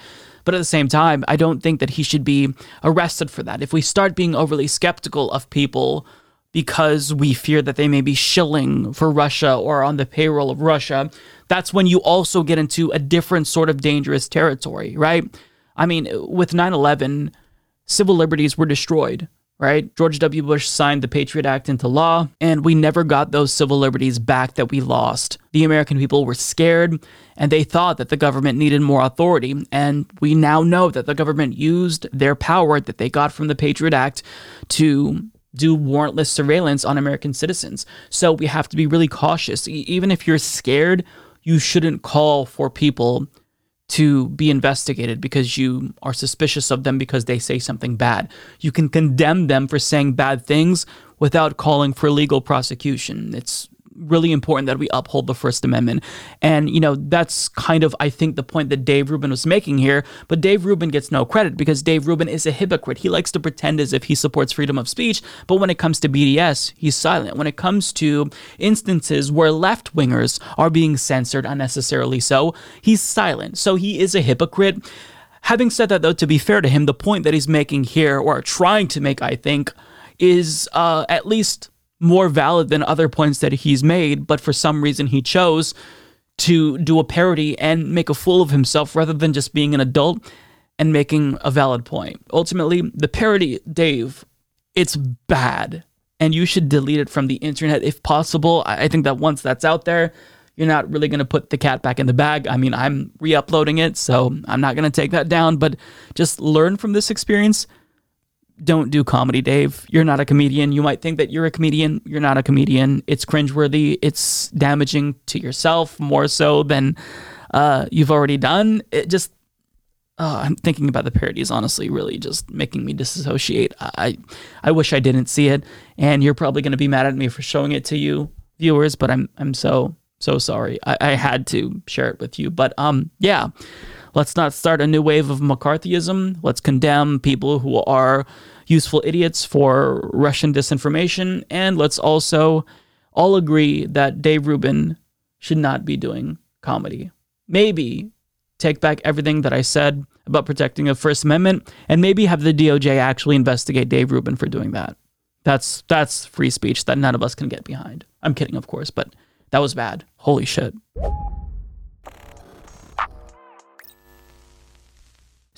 But at the same time, I don't think that he should be arrested for that. If we start being overly skeptical of people because we fear that they may be shilling for Russia or on the payroll of Russia, that's when you also get into a different sort of dangerous territory, right? I mean, with 9 11, civil liberties were destroyed right? George W. Bush signed the Patriot Act into law, and we never got those civil liberties back that we lost. The American people were scared, and they thought that the government needed more authority, and we now know that the government used their power that they got from the Patriot Act to do warrantless surveillance on American citizens. So we have to be really cautious. even if you're scared, you shouldn't call for people to be investigated because you are suspicious of them because they say something bad. You can condemn them for saying bad things without calling for legal prosecution. It's really important that we uphold the First Amendment. And, you know, that's kind of, I think, the point that Dave Rubin was making here. But Dave Rubin gets no credit because Dave Rubin is a hypocrite. He likes to pretend as if he supports freedom of speech. But when it comes to BDS, he's silent. When it comes to instances where left wingers are being censored unnecessarily so, he's silent. So he is a hypocrite. Having said that, though, to be fair to him, the point that he's making here, or trying to make, I think, is uh, at least more valid than other points that he's made, but for some reason he chose to do a parody and make a fool of himself rather than just being an adult and making a valid point. Ultimately, the parody, Dave, it's bad and you should delete it from the internet if possible. I think that once that's out there, you're not really going to put the cat back in the bag. I mean, I'm re uploading it, so I'm not going to take that down, but just learn from this experience don't do comedy, Dave. You're not a comedian. You might think that you're a comedian. You're not a comedian. It's cringeworthy. It's damaging to yourself more so than uh, you've already done. It just, uh, I'm thinking about the parodies, honestly, really just making me disassociate. I, I wish I didn't see it, and you're probably going to be mad at me for showing it to you, viewers. But I'm, I'm so, so sorry. I, I had to share it with you. But um, yeah. Let's not start a new wave of McCarthyism. Let's condemn people who are useful idiots for Russian disinformation. And let's also all agree that Dave Rubin should not be doing comedy. Maybe take back everything that I said about protecting the First Amendment and maybe have the DOJ actually investigate Dave Rubin for doing that. That's that's free speech that none of us can get behind. I'm kidding, of course, but that was bad. Holy shit.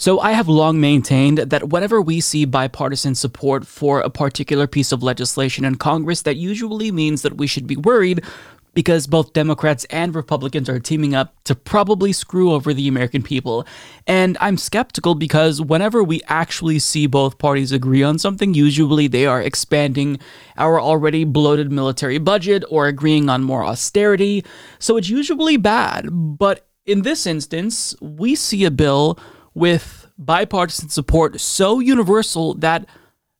So, I have long maintained that whenever we see bipartisan support for a particular piece of legislation in Congress, that usually means that we should be worried because both Democrats and Republicans are teaming up to probably screw over the American people. And I'm skeptical because whenever we actually see both parties agree on something, usually they are expanding our already bloated military budget or agreeing on more austerity. So it's usually bad. But in this instance, we see a bill with bipartisan support so universal that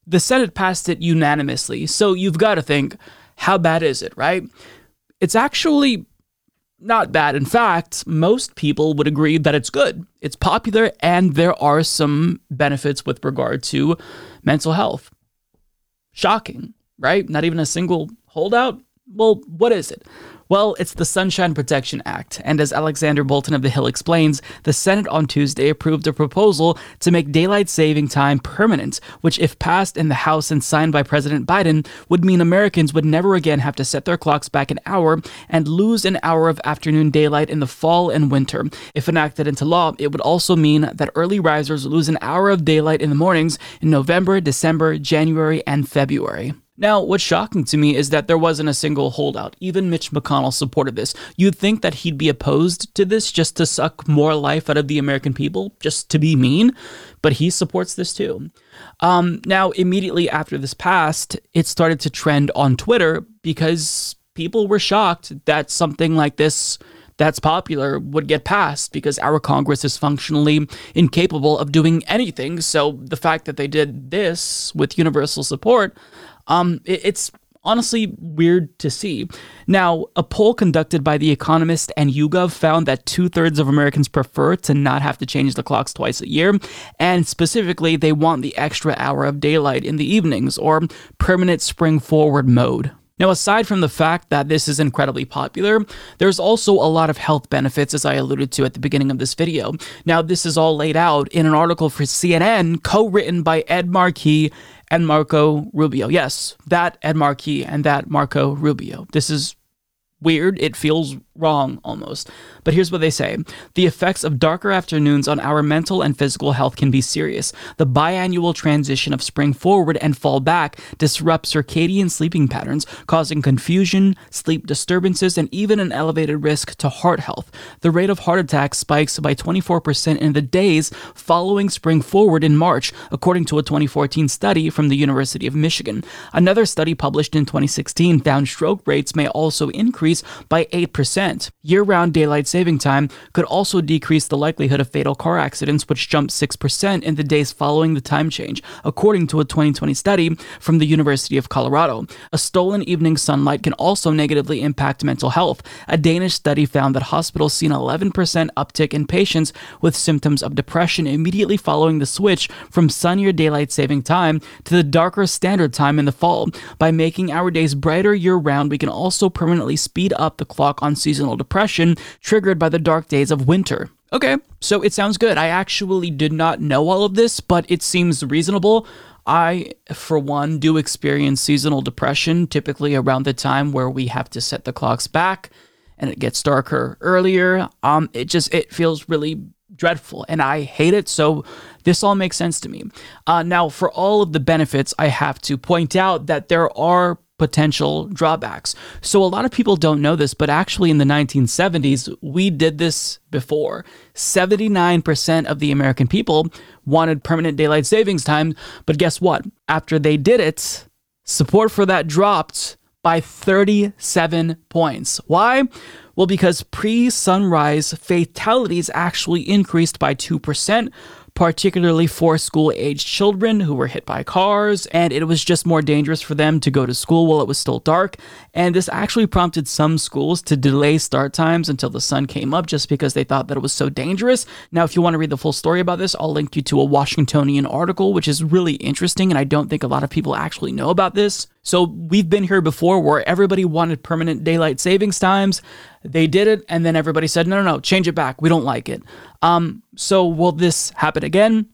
the Senate passed it unanimously. So you've got to think, how bad is it, right? It's actually not bad. In fact, most people would agree that it's good. It's popular, and there are some benefits with regard to mental health. Shocking, right? Not even a single holdout? Well, what is it? Well, it's the Sunshine Protection Act, and as Alexander Bolton of The Hill explains, the Senate on Tuesday approved a proposal to make daylight saving time permanent, which, if passed in the House and signed by President Biden, would mean Americans would never again have to set their clocks back an hour and lose an hour of afternoon daylight in the fall and winter. If enacted into law, it would also mean that early risers lose an hour of daylight in the mornings in November, December, January, and February. Now, what's shocking to me is that there wasn't a single holdout. Even Mitch McConnell supported this. You'd think that he'd be opposed to this just to suck more life out of the American people, just to be mean, but he supports this too. Um, now, immediately after this passed, it started to trend on Twitter because people were shocked that something like this that's popular would get passed because our Congress is functionally incapable of doing anything. So the fact that they did this with universal support um, it, it's honestly weird to see. Now, a poll conducted by The Economist and YouGov found that two thirds of Americans prefer to not have to change the clocks twice a year, and specifically, they want the extra hour of daylight in the evenings or permanent spring forward mode. Now, aside from the fact that this is incredibly popular, there's also a lot of health benefits, as I alluded to at the beginning of this video. Now, this is all laid out in an article for CNN co written by Ed Markey and Marco Rubio. Yes, that Ed Markey and that Marco Rubio. This is weird. It feels wrong almost. But here's what they say The effects of darker afternoons on our mental and physical health can be serious. The biannual transition of spring forward and fall back disrupts circadian sleeping patterns, causing confusion, sleep disturbances, and even an elevated risk to heart health. The rate of heart attacks spikes by 24% in the days following spring forward in March, according to a 2014 study from the University of Michigan. Another study published in 2016 found stroke rates may also increase by 8%. Year round daylight saving time could also decrease the likelihood of fatal car accidents, which jumped 6% in the days following the time change, according to a 2020 study from the University of Colorado. A stolen evening sunlight can also negatively impact mental health. A Danish study found that hospitals see an 11% uptick in patients with symptoms of depression immediately following the switch from sunnier daylight saving time to the darker standard time in the fall. By making our days brighter year round, we can also permanently speed up the clock on depression, triggered by the dark days of winter. Okay, so it sounds good. I actually did not know all of this, but it seems reasonable. I, for one, do experience seasonal depression typically around the time where we have to set the clocks back and it gets darker earlier. Um, it just it feels really dreadful and I hate it. So this all makes sense to me. Uh, now, for all of the benefits, I have to point out that there are potential drawbacks. So a lot of people don't know this, but actually in the 1970s, we did this before. 79% of the American people wanted permanent daylight savings time, but guess what? After they did it, support for that dropped by 37 points. Why? Well, because pre sunrise fatalities actually increased by 2%, particularly for school aged children who were hit by cars, and it was just more dangerous for them to go to school while it was still dark. And this actually prompted some schools to delay start times until the sun came up just because they thought that it was so dangerous. Now, if you want to read the full story about this, I'll link you to a Washingtonian article, which is really interesting, and I don't think a lot of people actually know about this. So we've been here before where everybody wanted permanent daylight savings times. They did it, and then everybody said, no, no, no, change it back. We don't like it. Um, so will this happen again?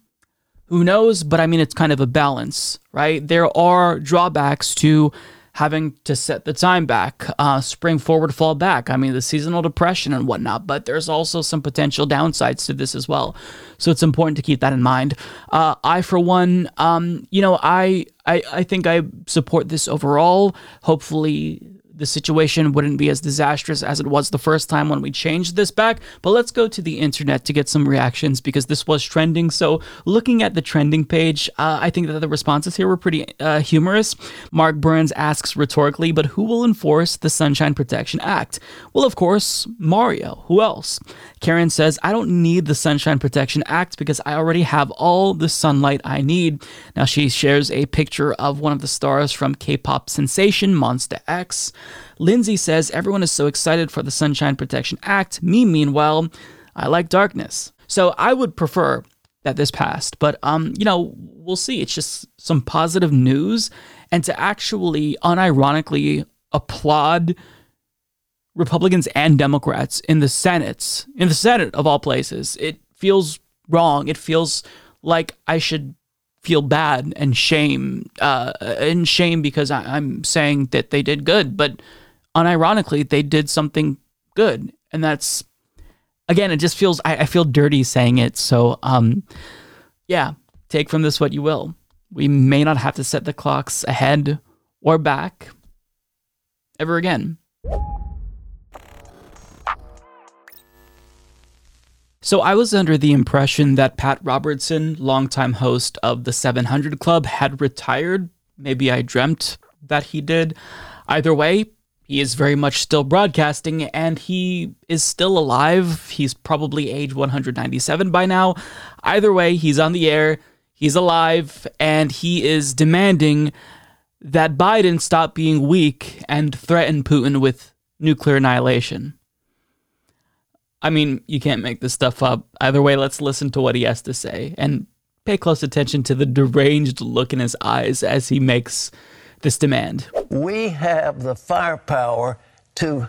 Who knows? But I mean, it's kind of a balance, right? There are drawbacks to having to set the time back, uh, spring forward, fall back. I mean, the seasonal depression and whatnot, but there's also some potential downsides to this as well. So it's important to keep that in mind. Uh, I, for one, um, you know, I, I, I think I support this overall. Hopefully, the situation wouldn't be as disastrous as it was the first time when we changed this back. But let's go to the internet to get some reactions because this was trending. So, looking at the trending page, uh, I think that the responses here were pretty uh, humorous. Mark Burns asks rhetorically, but who will enforce the Sunshine Protection Act? Well, of course, Mario. Who else? Karen says, I don't need the Sunshine Protection Act because I already have all the sunlight I need. Now, she shares a picture of one of the stars from K pop sensation Monsta X. Lindsay says everyone is so excited for the Sunshine Protection Act. Me, meanwhile, I like darkness. So I would prefer that this passed, but um, you know, we'll see. It's just some positive news, and to actually unironically applaud Republicans and Democrats in the Senate, in the Senate of all places. It feels wrong. It feels like I should feel bad and shame, uh, and shame because I, I'm saying that they did good, but unironically, they did something good, and that's again, it just feels I, I feel dirty saying it. So, um, yeah, take from this what you will. We may not have to set the clocks ahead or back ever again. So I was under the impression that Pat Robertson, longtime host of the 700 Club, had retired. Maybe I dreamt that he did. Either way, he is very much still broadcasting and he is still alive. He's probably age 197 by now. Either way, he's on the air, he's alive, and he is demanding that Biden stop being weak and threaten Putin with nuclear annihilation. I mean, you can't make this stuff up. Either way, let's listen to what he has to say and pay close attention to the deranged look in his eyes as he makes this demand. We have the firepower to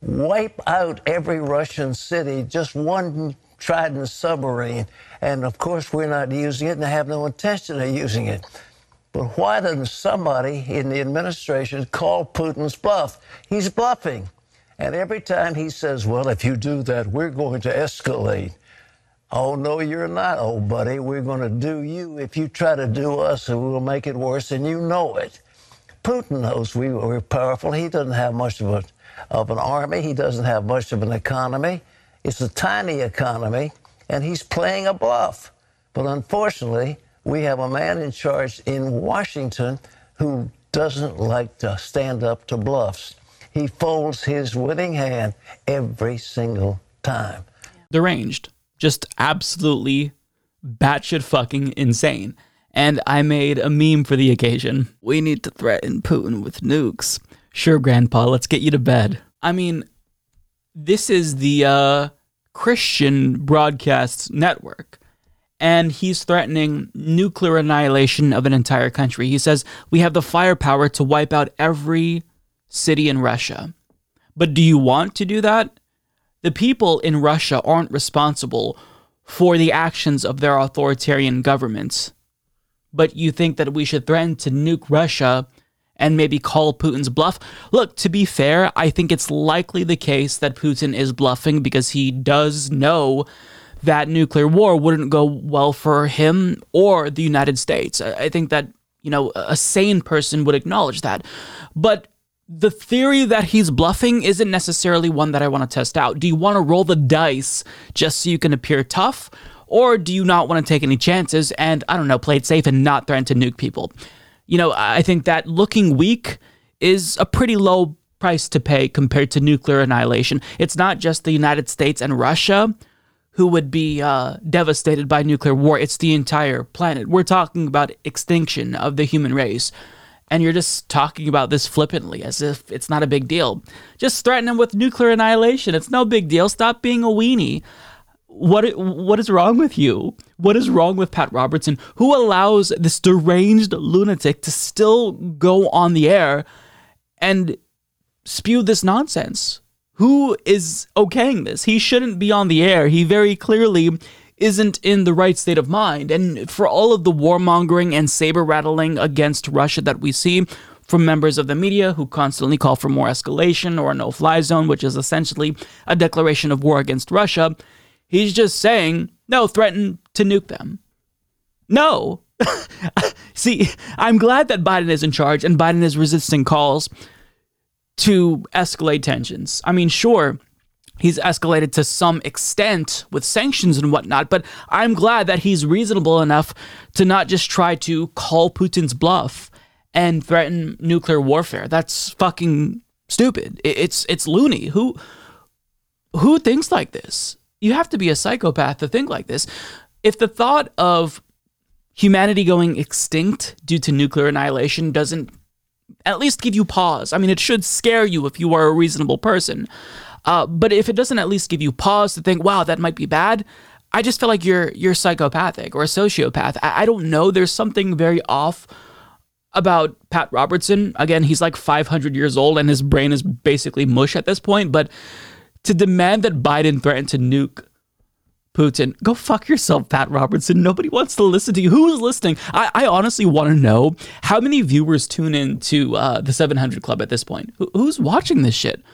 wipe out every Russian city, just one Trident submarine. And of course, we're not using it and have no intention of using it. But why doesn't somebody in the administration call Putin's bluff? He's bluffing. And every time he says, well, if you do that, we're going to escalate. Oh, no, you're not, old buddy. We're going to do you if you try to do us, and we'll make it worse, and you know it. Putin knows we, we're powerful. He doesn't have much of, a, of an army, he doesn't have much of an economy. It's a tiny economy, and he's playing a bluff. But unfortunately, we have a man in charge in Washington who doesn't like to stand up to bluffs he folds his winning hand every single time. Deranged. Just absolutely batshit fucking insane. And I made a meme for the occasion. We need to threaten Putin with nukes. Sure, Grandpa, let's get you to bed. I mean, this is the uh, Christian broadcast network. And he's threatening nuclear annihilation of an entire country. He says, We have the firepower to wipe out every city in Russia. But do you want to do that? The people in Russia aren't responsible for the actions of their authoritarian governments. But you think that we should threaten to nuke Russia and maybe call Putin's bluff? Look, to be fair, I think it's likely the case that Putin is bluffing because he does know that nuclear war wouldn't go well for him or the United States. I think that, you know, a sane person would acknowledge that. But the theory that he's bluffing isn't necessarily one that I want to test out. Do you want to roll the dice just so you can appear tough? Or do you not want to take any chances and, I don't know, play it safe and not threaten to nuke people? You know, I think that looking weak is a pretty low price to pay compared to nuclear annihilation. It's not just the United States and Russia who would be uh, devastated by nuclear war, it's the entire planet. We're talking about extinction of the human race and you're just talking about this flippantly as if it's not a big deal. Just threaten them with nuclear annihilation. It's no big deal. Stop being a weenie. What what is wrong with you? What is wrong with Pat Robertson? Who allows this deranged lunatic to still go on the air and spew this nonsense? Who is okaying this? He shouldn't be on the air. He very clearly isn't in the right state of mind. And for all of the warmongering and saber rattling against Russia that we see from members of the media who constantly call for more escalation or a no fly zone, which is essentially a declaration of war against Russia, he's just saying, no, threaten to nuke them. No. *laughs* See, I'm glad that Biden is in charge and Biden is resisting calls to escalate tensions. I mean, sure, he's escalated to some extent with sanctions and whatnot, but I'm glad that he's reasonable enough to not just try to call Putin's bluff and threaten nuclear warfare. That's fucking stupid. It's it's loony. Who who thinks like this? You have to be a psychopath to think like this. If the thought of humanity going extinct due to nuclear annihilation doesn't at least give you pause. I mean, it should scare you if you are a reasonable person. Uh, but if it doesn't at least give you pause to think, wow, that might be bad, I just feel like you're you're psychopathic or a sociopath. I, I don't know. There's something very off about Pat Robertson. Again, he's like 500 years old and his brain is basically mush at this point. But to demand that Biden threaten to nuke Putin, go fuck yourself, Pat Robertson. Nobody wants to listen to you. Who is listening? I, I honestly want to know how many viewers tune in to uh, the 700 Club at this point. Who, who's watching this shit?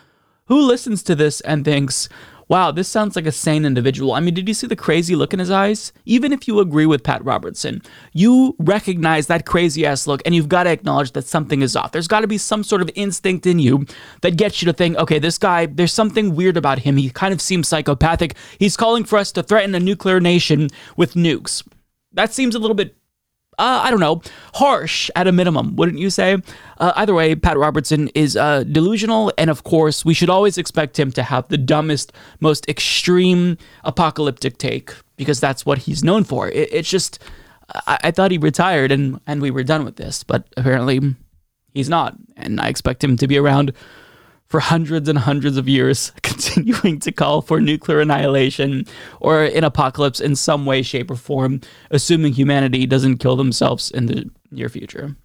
Who listens to this and thinks, wow, this sounds like a sane individual. I mean, did you see the crazy look in his eyes? Even if you agree with Pat Robertson, you recognize that crazy ass look and you've got to acknowledge that something is off. There's got to be some sort of instinct in you that gets you to think, okay, this guy, there's something weird about him. He kind of seems psychopathic. He's calling for us to threaten a nuclear nation with nukes. That seems a little bit uh, I don't know, harsh at a minimum, wouldn't you say? Uh, either way, Pat Robertson is uh, delusional, and of course, we should always expect him to have the dumbest, most extreme apocalyptic take because that's what he's known for. It, it's just, I, I thought he retired and and we were done with this, but apparently he's not, and I expect him to be around for hundreds and hundreds of years, *laughs* continuing to call for nuclear annihilation or an apocalypse in some way, shape, or form, assuming humanity doesn't kill themselves in the near future.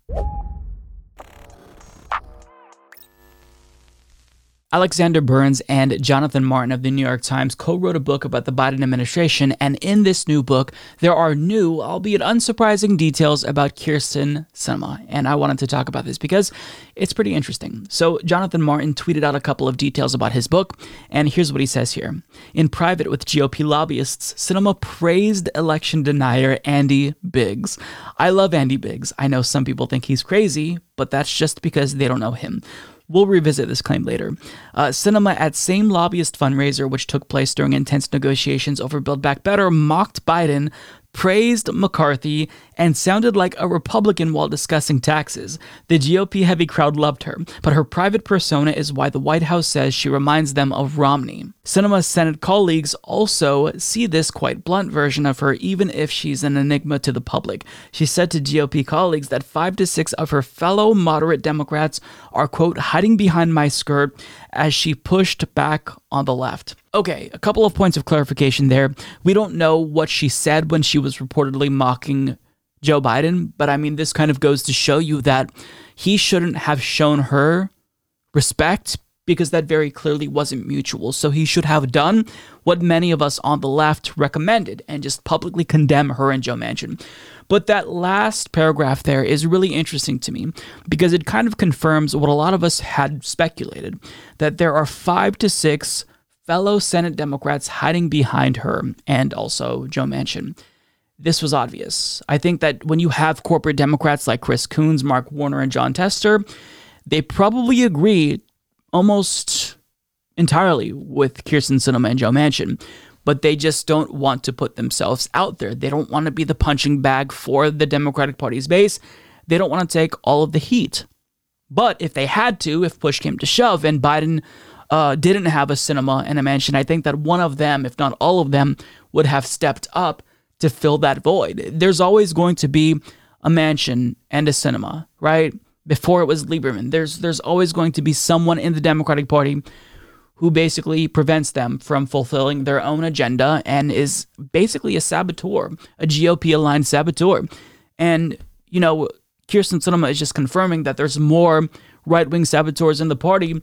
Alexander Burns and Jonathan Martin of the New York Times co wrote a book about the Biden administration, and in this new book, there are new, albeit unsurprising, details about Kyrsten Sinema. And I wanted to talk about this because it's pretty interesting. So, Jonathan Martin tweeted out a couple of details about his book, and here's what he says here. In private with GOP lobbyists, Sinema praised election denier Andy Biggs. I love Andy Biggs. I know some people think he's crazy, but that's just because they don't know him. We'll revisit this claim later. Uh, Sinema at same lobbyist fundraiser, which took place during intense negotiations over Build Back Better, mocked Biden praised McCarthy, and sounded like a Republican while discussing taxes. The GOP heavy crowd loved her, but her private persona is why the White House says she reminds them of Romney. Sinema's Senate colleagues also see this quite blunt version of her, even if she's an enigma to the public. She said to GOP colleagues that five to six of her fellow moderate Democrats are, quote, hiding behind my skirt as she pushed back on the left. Okay, a couple of points of clarification there. We don't know what she said when she was reportedly mocking Joe Biden, but I mean, this kind of goes to show you that he shouldn't have shown her respect because that very clearly wasn't mutual. So he should have done what many of us on the left recommended and just publicly condemn her and Joe Manchin. But that last paragraph there is really interesting to me because it kind of confirms what a lot of us had speculated that there are five to six fellow Senate Democrats hiding behind her and also Joe Manchin. This was obvious. I think that when you have corporate Democrats like Chris Coons, Mark Warner, and Jon Tester, they probably agree almost entirely with Kyrsten Sinema and Joe Manchin, but they just don't want to put themselves out there. They don't want to be the punching bag for the Democratic Party's base. They don't want to take all of the heat. But if they had to, if push came to shove, and Biden uh, didn't have a Sinema and a Manchin, I think that one of them, if not all of them, would have stepped up to fill that void. There's always going to be a Manchin and a Sinema, right? Before it was Lieberman, there's there's always going to be someone in the Democratic Party who basically prevents them from fulfilling their own agenda and is basically a saboteur, a GOP aligned saboteur. And, you know, Kyrsten Sinema is just confirming that there's more right wing saboteurs in the party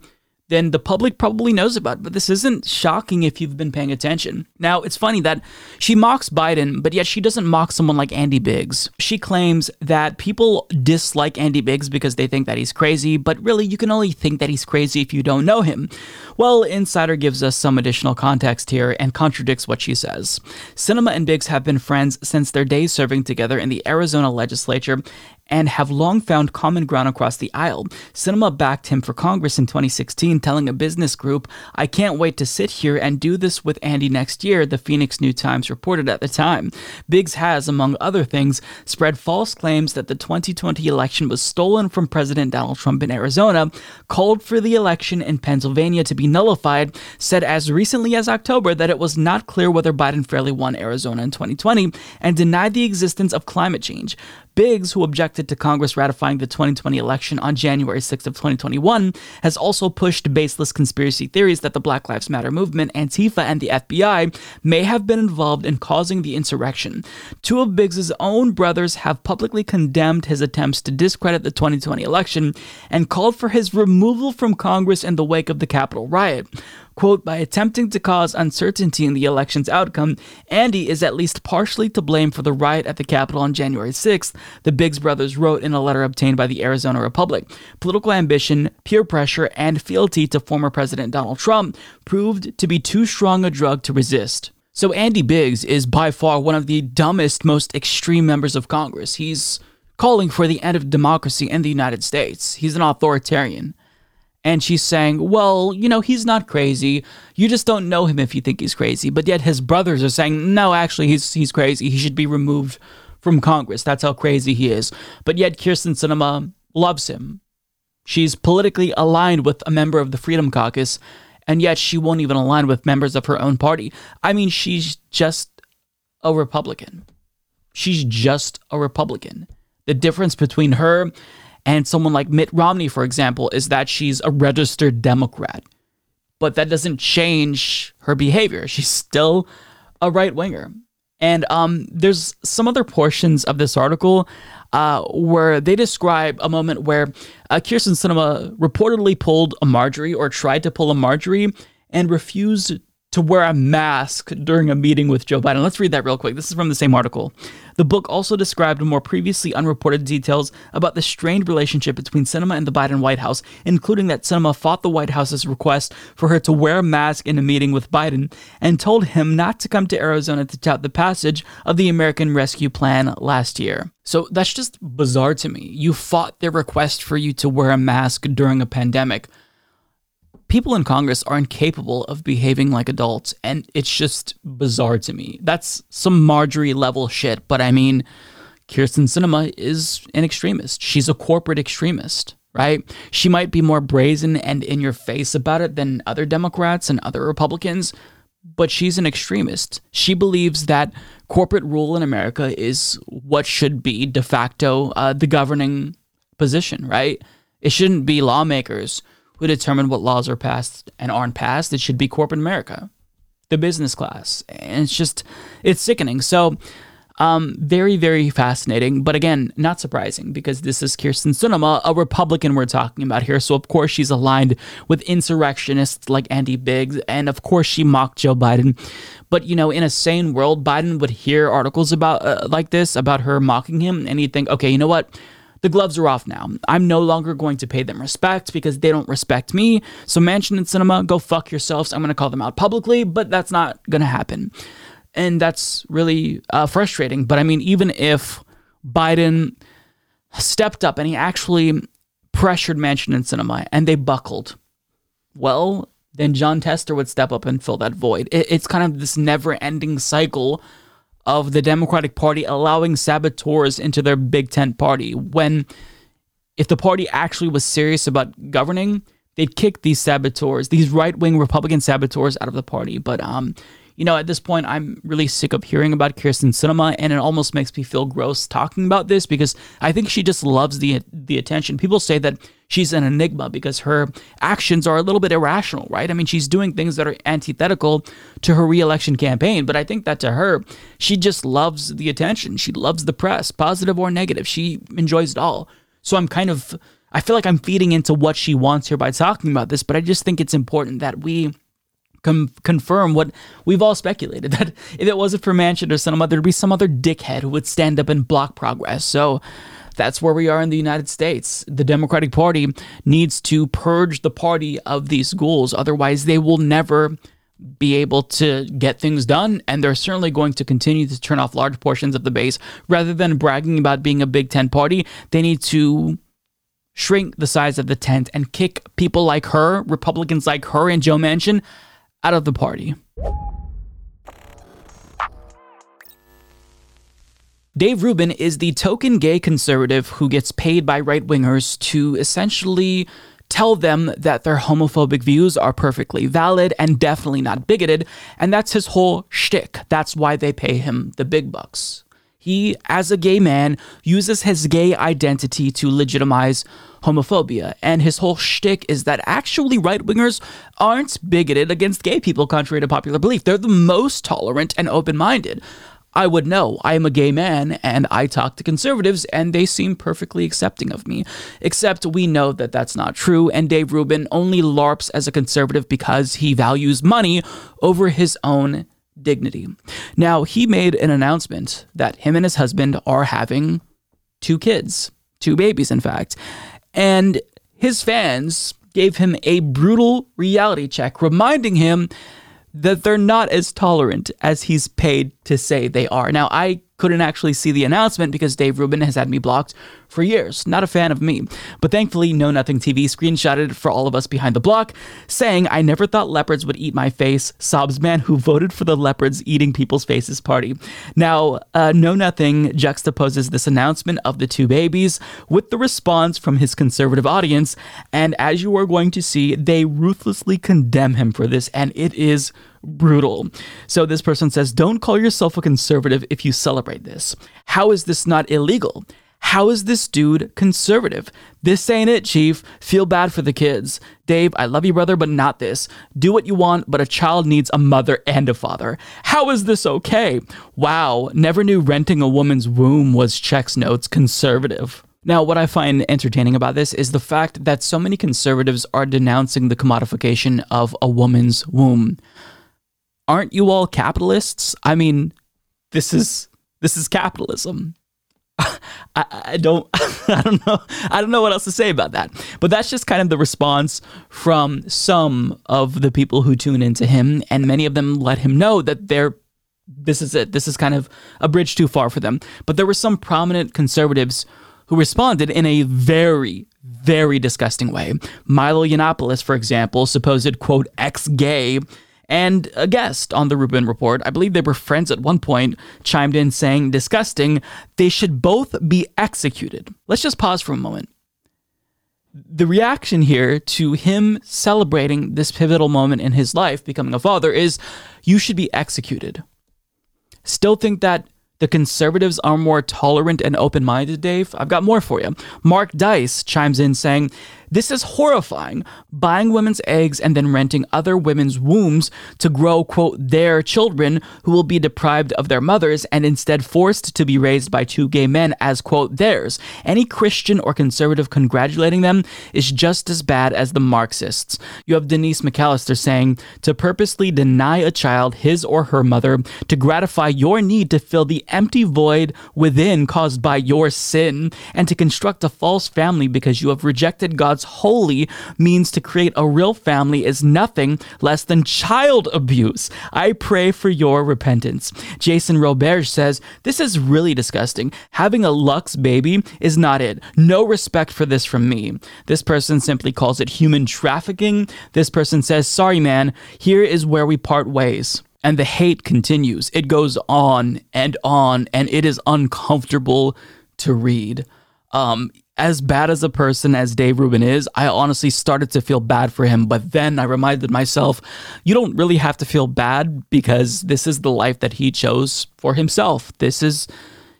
then the public probably knows about. But this isn't shocking if you've been paying attention. Now, it's funny that she mocks Biden, but yet she doesn't mock someone like Andy Biggs. She claims that people dislike Andy Biggs because they think that he's crazy, but really, you can only think that he's crazy if you don't know him. Well, Insider gives us some additional context here and contradicts what she says. Sinema and Biggs have been friends since their days serving together in the Arizona legislature, and have long found common ground across the aisle. Sinema backed him for Congress in 2016, telling a business group, I can't wait to sit here and do this with Andy next year, the Phoenix New Times reported at the time. Biggs has, among other things, spread false claims that the 2020 election was stolen from President Donald Trump in Arizona, called for the election in Pennsylvania to be nullified, said as recently as October that it was not clear whether Biden fairly won Arizona in 2020, and denied the existence of climate change. Biggs, who objected to Congress ratifying the 2020 election on January 6th of 2021, has also pushed baseless conspiracy theories that the Black Lives Matter movement, Antifa, and the FBI may have been involved in causing the insurrection. Two of Biggs's own brothers have publicly condemned his attempts to discredit the 2020 election and called for his removal from Congress in the wake of the Capitol riot. Quote, by attempting to cause uncertainty in the election's outcome, Andy is at least partially to blame for the riot at the Capitol on January 6th, the Biggs brothers wrote in a letter obtained by the Arizona Republic. Political ambition, peer pressure, and fealty to former President Donald Trump proved to be too strong a drug to resist. So Andy Biggs is by far one of the dumbest, most extreme members of Congress. He's calling for the end of democracy in the United States. He's an authoritarian and she's saying, "Well, you know, he's not crazy. You just don't know him if you think he's crazy." But yet his brothers are saying, "No, actually, he's he's crazy. He should be removed from Congress. That's how crazy he is." But yet Kyrsten Sinema loves him. She's politically aligned with a member of the Freedom Caucus, and yet she won't even align with members of her own party. I mean, she's just a Republican. She's just a Republican. The difference between her and someone like Mitt Romney, for example, is that she's a registered Democrat. But that doesn't change her behavior. She's still a right winger. And um, there's some other portions of this article uh, where they describe a moment where uh, Kyrsten Sinema reportedly pulled a Marjorie or tried to pull a Marjorie and refused to wear a mask during a meeting with Joe Biden. Let's read that real quick. This is from the same article. The book also described more previously unreported details about the strained relationship between Sinema and the Biden White House, including that Sinema fought the White House's request for her to wear a mask in a meeting with Biden and told him not to come to Arizona to tout the passage of the American Rescue Plan last year. So that's just bizarre to me. You fought their request for you to wear a mask during a pandemic people in Congress are incapable of behaving like adults, and it's just bizarre to me. That's some Marjorie level shit, but I mean, Kyrsten Sinema is an extremist. She's a corporate extremist, right? She might be more brazen and in your face about it than other Democrats and other Republicans, but she's an extremist. She believes that corporate rule in America is what should be de facto uh, the governing position, right? It shouldn't be lawmakers who determine what laws are passed and aren't passed. It should be corporate America, the business class. And it's just, it's sickening. So, um, very, very fascinating, but again, not surprising because this is Kyrsten Sinema, a Republican we're talking about here. So, of course, she's aligned with insurrectionists like Andy Biggs, and of course, she mocked Joe Biden. But, you know, in a sane world, Biden would hear articles about uh, like this, about her mocking him, and he'd think, okay, you know what? The gloves are off now. I'm no longer going to pay them respect because they don't respect me. So, Manchin and Sinema, go fuck yourselves. I'm going to call them out publicly, but that's not going to happen. And that's really uh, frustrating. But I mean, even if Biden stepped up and he actually pressured Manchin and Sinema and they buckled, well, then Jon Tester would step up and fill that void. It's kind of this never ending cycle of the Democratic Party allowing saboteurs into their big tent party when if the party actually was serious about governing, they'd kick these saboteurs, these right-wing Republican saboteurs out of the party. But um, you know, at this point, I'm really sick of hearing about Kyrsten Sinema, and it almost makes me feel gross talking about this because I think she just loves the the attention. People say that she's an enigma because her actions are a little bit irrational, right? I mean, she's doing things that are antithetical to her reelection campaign, but I think that to her, she just loves the attention. She loves the press, positive or negative. She enjoys it all. So I'm kind of I feel like I'm feeding into what she wants here by talking about this, but I just think it's important that we confirm what we've all speculated *laughs* that if it wasn't for Manchin or Sinema, there'd be some other dickhead who would stand up and block progress. So that's where we are in the United States. The Democratic Party needs to purge the party of these ghouls, otherwise, they will never be able to get things done, and they're certainly going to continue to turn off large portions of the base. Rather than bragging about being a Big Tent party, they need to shrink the size of the tent and kick people like her, Republicans like her and Joe Manchin, out of the party. Dave Rubin is the token gay conservative who gets paid by right wingers to essentially tell them that their homophobic views are perfectly valid and definitely not bigoted, and that's his whole shtick. That's why they pay him the big bucks. He, as a gay man, uses his gay identity to legitimize homophobia. And his whole shtick is that actually right wingers aren't bigoted against gay people, contrary to popular belief. They're the most tolerant and open minded. I would know. I am a gay man and I talk to conservatives and they seem perfectly accepting of me. Except we know that that's not true, and Dave Rubin only LARPs as a conservative because he values money over his own dignity. Now, he made an announcement that him and his husband are having two kids, two babies, in fact. And his fans gave him a brutal reality check, reminding him that they're not as tolerant as he's paid to say they are. Now, I couldn't actually see the announcement because Dave Rubin has had me blocked for years. Not a fan of me. But thankfully, Know Nothing TV screenshotted for all of us behind the block, saying, I never thought leopards would eat my face. Sobs man who voted for the leopards eating people's faces party. Now, uh, Know Nothing juxtaposes this announcement of the two babies with the response from his conservative audience. And as you are going to see, they ruthlessly condemn him for this, and it is brutal. So this person says, Don't call yourself a conservative if you celebrate this. How is this not illegal? How is this dude conservative? This ain't it, Chief. Feel bad for the kids. Dave, I love you, brother, but not this. Do what you want, but a child needs a mother and a father. How is this okay? Wow, never knew renting a woman's womb was checks notes conservative. Now, what I find entertaining about this is the fact that so many conservatives are denouncing the commodification of a woman's womb aren't you all capitalists? I mean, this is this is capitalism. *laughs* I, I, don't *laughs* I don't know I don't know what else to say about that. But that's just kind of the response from some of the people who tune into him, and many of them let him know that they're this is it. This is kind of a bridge too far for them. But there were some prominent conservatives who responded in a very, very disgusting way. Milo Yiannopoulos, for example, supposed quote ex gay and a guest on the Rubin Report, I believe they were friends at one point, chimed in saying, disgusting, they should both be executed. Let's just pause for a moment. The reaction here to him celebrating this pivotal moment in his life, becoming a father, is you should be executed. Still think that the conservatives are more tolerant and open minded, Dave? I've got more for you. Mark Dice chimes in saying, this is horrifying. Buying women's eggs and then renting other women's wombs to grow, quote, their children who will be deprived of their mothers and instead forced to be raised by two gay men as, quote, theirs. Any Christian or conservative congratulating them is just as bad as the Marxists. You have Denise McAllister saying, to purposely deny a child his or her mother to gratify your need to fill the empty void within caused by your sin and to construct a false family because you have rejected God's holy means to create a real family is nothing less than child abuse. I pray for your repentance. Jason Robert says, This is really disgusting. Having a Lux baby is not it. No respect for this from me. This person simply calls it human trafficking. This person says, Sorry, man, here is where we part ways. And the hate continues. It goes on and on, and it is uncomfortable to read. Um, as bad as a person as Dave Rubin is, I honestly started to feel bad for him. But then I reminded myself, you don't really have to feel bad because this is the life that he chose for himself. This is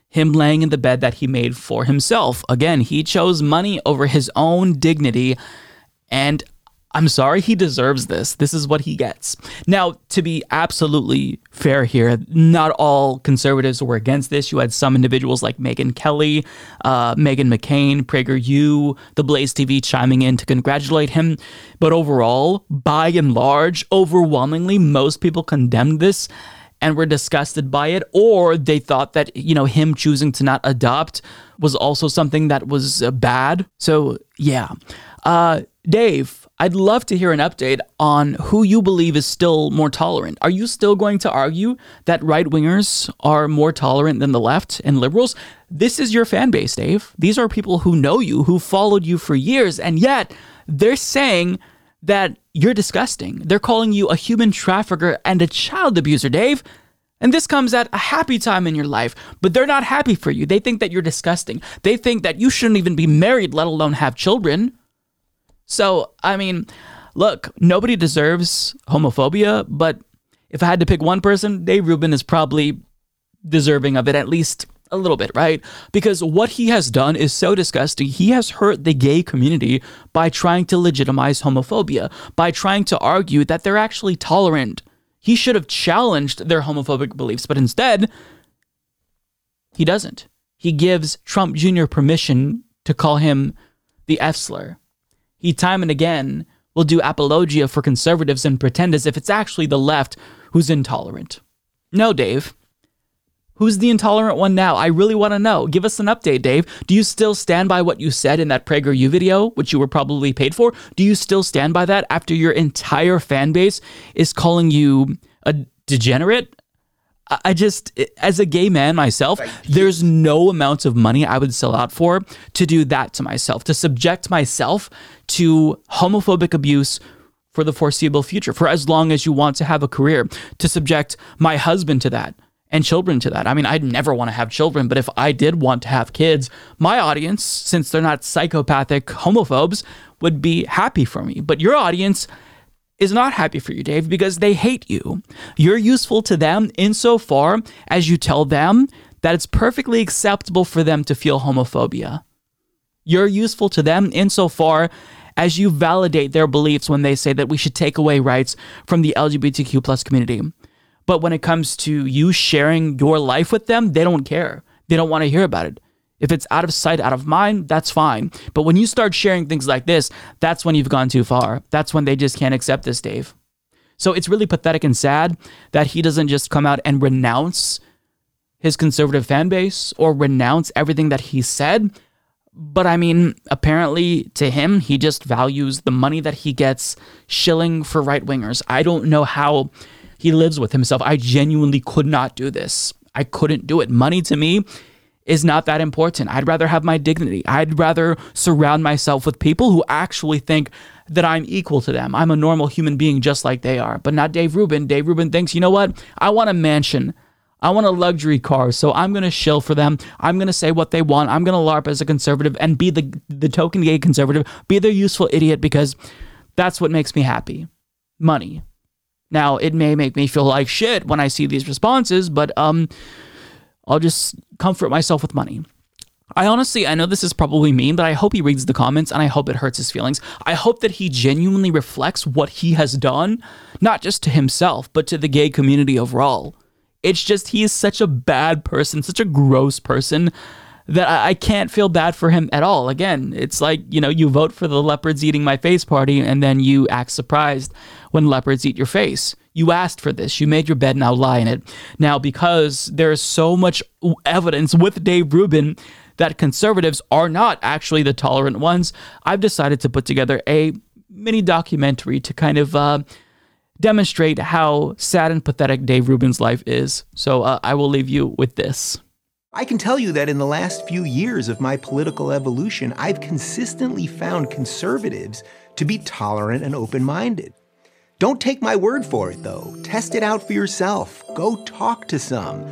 him laying in the bed that he made for himself. Again, he chose money over his own dignity. And I'm sorry, he deserves this. This is what he gets. Now, to be absolutely fair here, not all conservatives were against this. You had some individuals like Megyn Kelly, uh, Meghan McCain, PragerU, the Blaze TV chiming in to congratulate him. But overall, by and large, overwhelmingly, most people condemned this and were disgusted by it, or they thought that, you know, him choosing to not adopt was also something that was uh, bad. So, yeah. Uh, Dave, I'd love to hear an update on who you believe is still more tolerant. Are you still going to argue that right wingers are more tolerant than the left and liberals? This is your fan base, Dave. These are people who know you, who followed you for years, and yet they're saying that you're disgusting. They're calling you a human trafficker and a child abuser, Dave. And this comes at a happy time in your life, but they're not happy for you. They think that you're disgusting. They think that you shouldn't even be married, let alone have children. So, I mean, look, nobody deserves homophobia, but if I had to pick one person, Dave Rubin is probably deserving of it, at least a little bit, right? Because what he has done is so disgusting. He has hurt the gay community by trying to legitimize homophobia, by trying to argue that they're actually tolerant. He should have challenged their homophobic beliefs, but instead, he doesn't. He gives Trump Jr. permission to call him the F slur. He time and again will do apologia for conservatives and pretend as if it's actually the left who's intolerant. No, Dave. Who's the intolerant one now? I really want to know. Give us an update, Dave. Do you still stand by what you said in that PragerU video, which you were probably paid for? Do you still stand by that after your entire fan base is calling you a degenerate? I- just, as a gay man myself, there's no amount of money I would sell out for to do that to myself, to subject myself to homophobic abuse for the foreseeable future, for as long as you want to have a career, to subject my husband to that and children to that. I mean, I'd never want to have children, but if I did want to have kids, my audience, since they're not psychopathic homophobes, would be happy for me. But your audience is not happy for you, Dave, because they hate you. You're useful to them insofar as you tell them that it's perfectly acceptable for them to feel homophobia. You're useful to them insofar as you validate their beliefs when they say that we should take away rights from the LGBTQ plus community. But when it comes to you sharing your life with them, they don't care. They don't want to hear about it. If it's out of sight, out of mind, that's fine. But when you start sharing things like this, that's when you've gone too far. That's when they just can't accept this, Dave. So it's really pathetic and sad that he doesn't just come out and renounce his conservative fan base or renounce everything that he said. But I mean, apparently to him, he just values the money that he gets shilling for right wingers. I don't know how he lives with himself. I genuinely could not do this. I couldn't do it. Money to me is not that important. I'd rather have my dignity. I'd rather surround myself with people who actually think that I'm equal to them. I'm a normal human being just like they are, but not Dave Rubin. Dave Rubin thinks, you know what? I want a mansion. I want a luxury car, so I'm gonna shill for them. I'm gonna say what they want. I'm gonna LARP as a conservative and be the the token gay conservative, be their useful idiot because that's what makes me happy. Money. Now, it may make me feel like shit when I see these responses, but um, I'll just comfort myself with money. I honestly, I know this is probably mean, but I hope he reads the comments and I hope it hurts his feelings. I hope that he genuinely reflects what he has done, not just to himself, but to the gay community overall. It's just he is such a bad person, such a gross person that I, I can't feel bad for him at all. Again, it's like, you know, you vote for the leopards eating my face party and then you act surprised when leopards eat your face. You asked for this. You made your bed, now lie in it. Now, because there is so much evidence with Dave Rubin that conservatives are not actually the tolerant ones, I've decided to put together a mini documentary to kind of uh, demonstrate how sad and pathetic Dave Rubin's life is. So uh, I will leave you with this. I can tell you that in the last few years of my political evolution, I've consistently found conservatives to be tolerant and open minded. Don't take my word for it, though. Test it out for yourself. Go talk to some.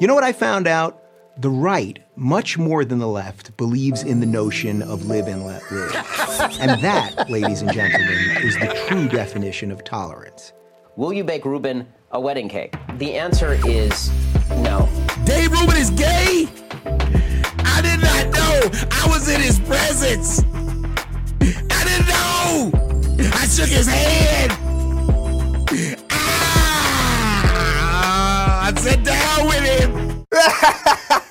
You know what I found out? The right, much more than the left, believes in the notion of live and let live. and that, ladies and gentlemen, is the true definition of tolerance. Will you bake Rubin a wedding cake? The answer is no. Dave Rubin is gay? I did not know. I was in his presence. I didn't know. I shook his hand. Ah, I sat down with him. *laughs*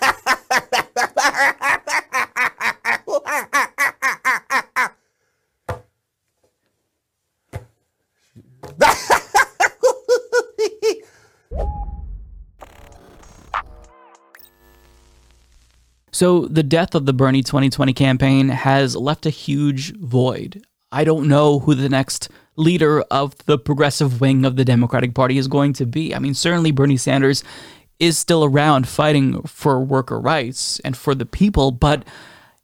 So, the death of the Bernie 2020 campaign has left a huge void. I don't know who the next leader of the progressive wing of the Democratic Party is going to be. I mean, certainly Bernie Sanders is still around fighting for worker rights and for the people, but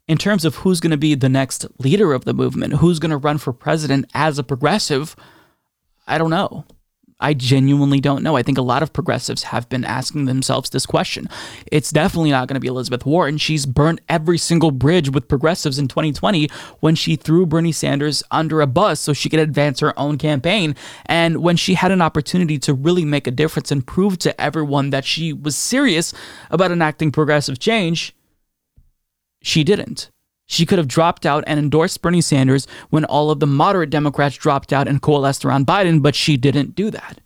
in terms of who's going to be the next leader of the movement, who's going to run for president as a progressive, I don't know. I genuinely don't know. I think a lot of progressives have been asking themselves this question. It's definitely not going to be Elizabeth Warren. She's burnt every single bridge with progressives in 2020 when she threw Bernie Sanders under a bus so she could advance her own campaign. And when she had an opportunity to really make a difference and prove to everyone that she was serious about enacting progressive change, she didn't. She could have dropped out and endorsed Bernie Sanders when all of the moderate Democrats dropped out and coalesced around Biden, but she didn't do that.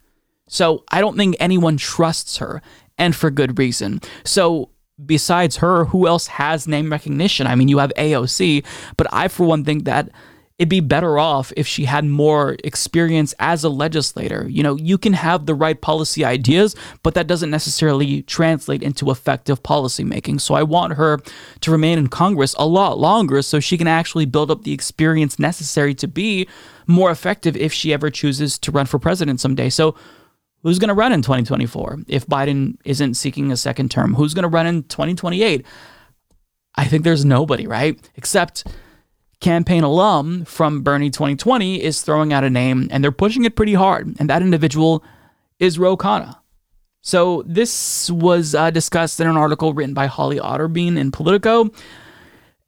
So I don't think anyone trusts her, and for good reason. So besides her, who else has name recognition? I mean, you have AOC, but I, for one, think that it'd be better off if she had more experience as a legislator. You know, you can have the right policy ideas, but that doesn't necessarily translate into effective policymaking. So I want her to remain in Congress a lot longer so she can actually build up the experience necessary to be more effective if she ever chooses to run for president someday. So Who's going to run in 2024 if Biden isn't seeking a second term? Who's going to run in 2028? I think there's nobody, right? Except campaign alum from Bernie 2020 is throwing out a name and they're pushing it pretty hard. And that individual is Ro Khanna. So this was uh, discussed in an article written by Holly Otterbein in Politico.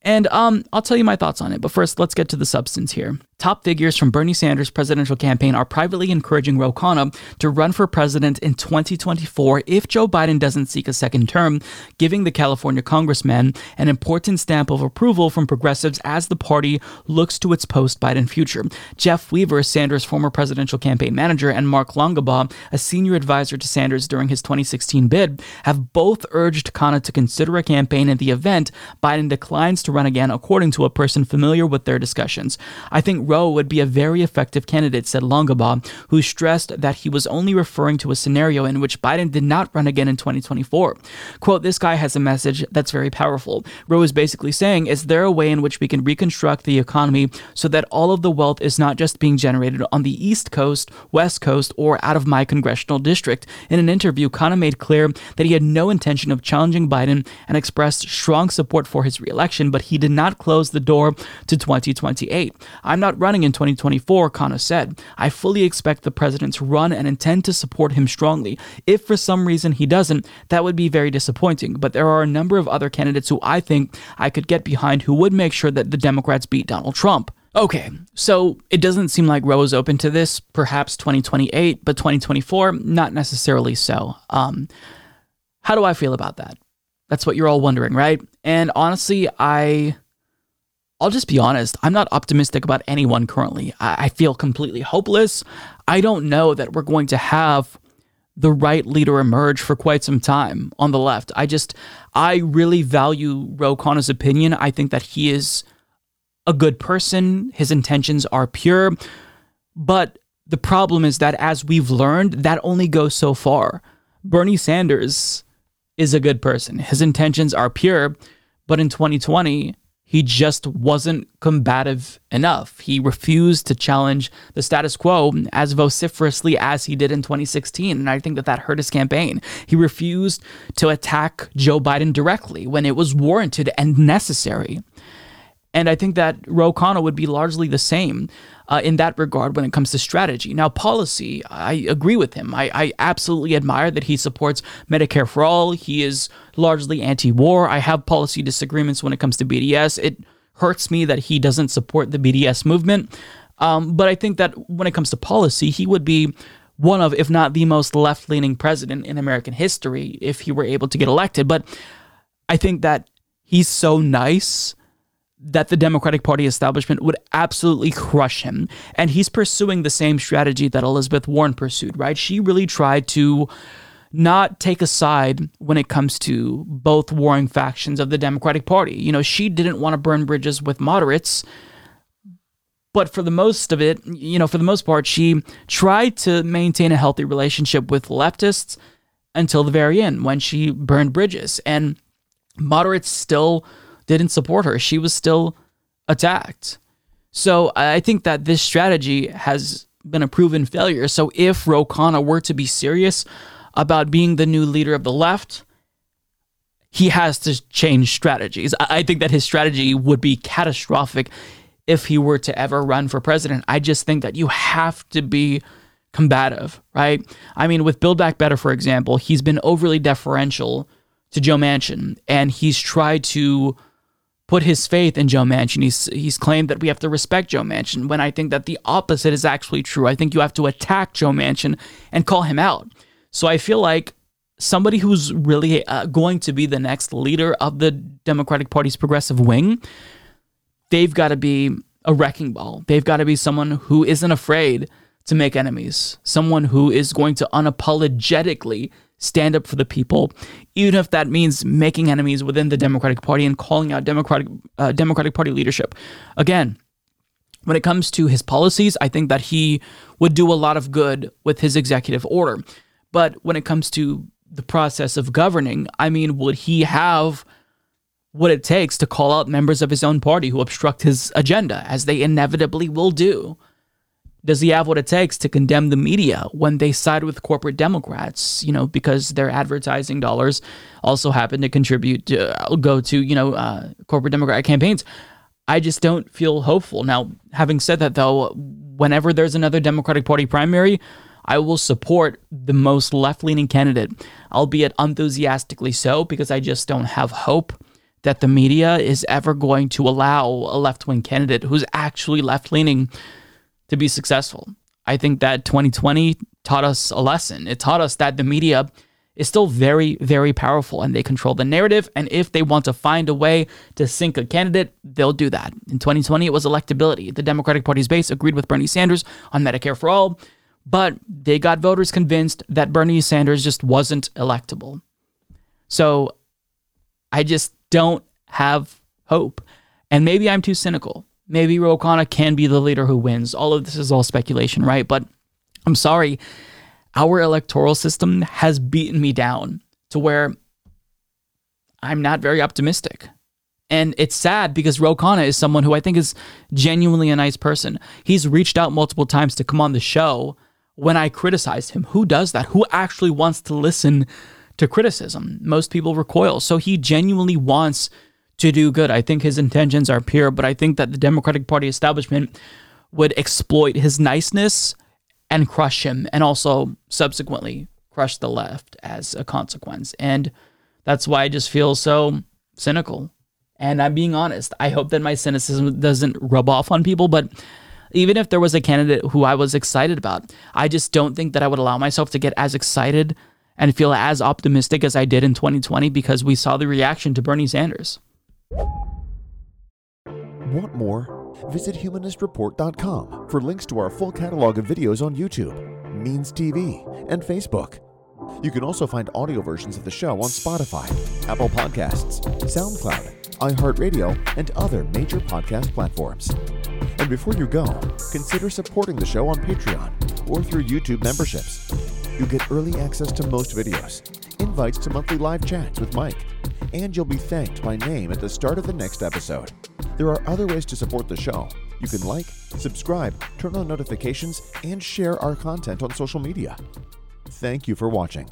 And um, I'll tell you my thoughts on it. But first, let's get to the substance here. Top figures from Bernie Sanders' presidential campaign are privately encouraging Ro Khanna to run for president in 2024 if Joe Biden doesn't seek a second term, giving the California congressman an important stamp of approval from progressives as the party looks to its post Biden future. Jeff Weaver, Sanders' former presidential campaign manager, and Mark Longabaugh, a senior advisor to Sanders during his 2016 bid, have both urged Khanna to consider a campaign in the event Biden declines to run again, according to a person familiar with their discussions. I think Ro would be a very effective candidate, said Longabaugh, who stressed that he was only referring to a scenario in which Biden did not run again in 2024. Quote, this guy has a message that's very powerful. Ro is basically saying, is there a way in which we can reconstruct the economy so that all of the wealth is not just being generated on the East Coast, West Coast, or out of my congressional district? In an interview, Khanna made clear that he had no intention of challenging Biden and expressed strong support for his reelection, but he did not close the door to 2028. I'm not running in 2024, Khanna said. I fully expect the president to run and intend to support him strongly. If for some reason he doesn't, that would be very disappointing. But there are a number of other candidates who I think I could get behind who would make sure that the Democrats beat Donald Trump. Okay, so it doesn't seem like Ro is open to this. Perhaps 2028, but 2024, not necessarily so. Um, how do I feel about that? That's what you're all wondering, right? And honestly, I I'll just be honest, I'm not optimistic about anyone currently. I, I feel completely hopeless. I don't know that we're going to have the right leader emerge for quite some time on the left. I just, I really value Ro Khanna's opinion. I think that he is a good person, his intentions are pure. But the problem is that, as we've learned, that only goes so far. Bernie Sanders is a good person, his intentions are pure. But in 2020, he just wasn't combative enough. He refused to challenge the status quo as vociferously as he did in 2016. And I think that that hurt his campaign. He refused to attack Joe Biden directly when it was warranted and necessary. And I think that Ro Khanna would be largely the same uh, in that regard when it comes to strategy. Now, policy, I agree with him. I, I absolutely admire that he supports Medicare for all. He is largely anti war. I have policy disagreements when it comes to BDS. It hurts me that he doesn't support the BDS movement. Um, but I think that when it comes to policy, he would be one of, if not the most left leaning president in American history if he were able to get elected. But I think that he's so nice that the Democratic Party establishment would absolutely crush him. And he's pursuing the same strategy that Elizabeth Warren pursued, right? She really tried to not take a side when it comes to both warring factions of the Democratic Party. You know, she didn't want to burn bridges with moderates. But for the most of it, you know, for the most part, she tried to maintain a healthy relationship with leftists until the very end when she burned bridges. And moderates still didn't support her. She was still attacked. So I think that this strategy has been a proven failure. So if Ro Khanna were to be serious about being the new leader of the left, he has to change strategies. I think that his strategy would be catastrophic if he were to ever run for president. I just think that you have to be combative, right? I mean, with Build Back Better, for example, he's been overly deferential to Joe Manchin, and he's tried to put his faith in Joe Manchin. He's he's claimed that we have to respect Joe Manchin when I think that the opposite is actually true. I think you have to attack Joe Manchin and call him out. So I feel like somebody who's really uh, going to be the next leader of the Democratic Party's progressive wing, they've got to be a wrecking ball. They've got to be someone who isn't afraid to make enemies, someone who is going to unapologetically stand up for the people, even if that means making enemies within the Democratic Party and calling out Democratic uh, Democratic Party leadership. Again, when it comes to his policies, I think that he would do a lot of good with his executive order. But when it comes to the process of governing, I mean, would he have what it takes to call out members of his own party who obstruct his agenda, as they inevitably will do? Does he have what it takes to condemn the media when they side with corporate Democrats, you know, because their advertising dollars also happen to contribute to uh, go to, you know, uh, corporate Democratic campaigns? I just don't feel hopeful. Now, having said that, though, whenever there's another Democratic Party primary, I will support the most left leaning candidate, albeit enthusiastically so, because I just don't have hope that the media is ever going to allow a left wing candidate who's actually left leaning to be successful. I think that 2020 taught us a lesson. It taught us that the media is still very, very powerful and they control the narrative. And if they want to find a way to sink a candidate, they'll do that. In 2020, it was electability. The Democratic Party's base agreed with Bernie Sanders on Medicare for all, but they got voters convinced that Bernie Sanders just wasn't electable. So I just don't have hope. And maybe I'm too cynical. Maybe Ro Khanna can be the leader who wins. All of this is all speculation, right? But I'm sorry, our electoral system has beaten me down to where I'm not very optimistic. And it's sad because Ro Khanna is someone who I think is genuinely a nice person. He's reached out multiple times to come on the show when I criticized him. Who does that? Who actually wants to listen to criticism? Most people recoil. So he genuinely wants to do good. I think his intentions are pure, but I think that the Democratic Party establishment would exploit his niceness and crush him, and also subsequently crush the left as a consequence. And that's why I just feel so cynical. And I'm being honest. I hope that my cynicism doesn't rub off on people, but even if there was a candidate who I was excited about, I just don't think that I would allow myself to get as excited and feel as optimistic as I did in 2020 because we saw the reaction to Bernie Sanders. Want more? Visit humanistreport.com for links to our full catalog of videos on YouTube, Means TV, and Facebook. You can also find audio versions of the show on Spotify, Apple Podcasts, SoundCloud, iHeartRadio, and other major podcast platforms. And before you go, consider supporting the show on Patreon or through YouTube memberships. You'll get early access to most videos, invites to monthly live chats with Mike, and you'll be thanked by name at the start of the next episode. There are other ways to support the show. You can like, subscribe, turn on notifications, and share our content on social media. Thank you for watching.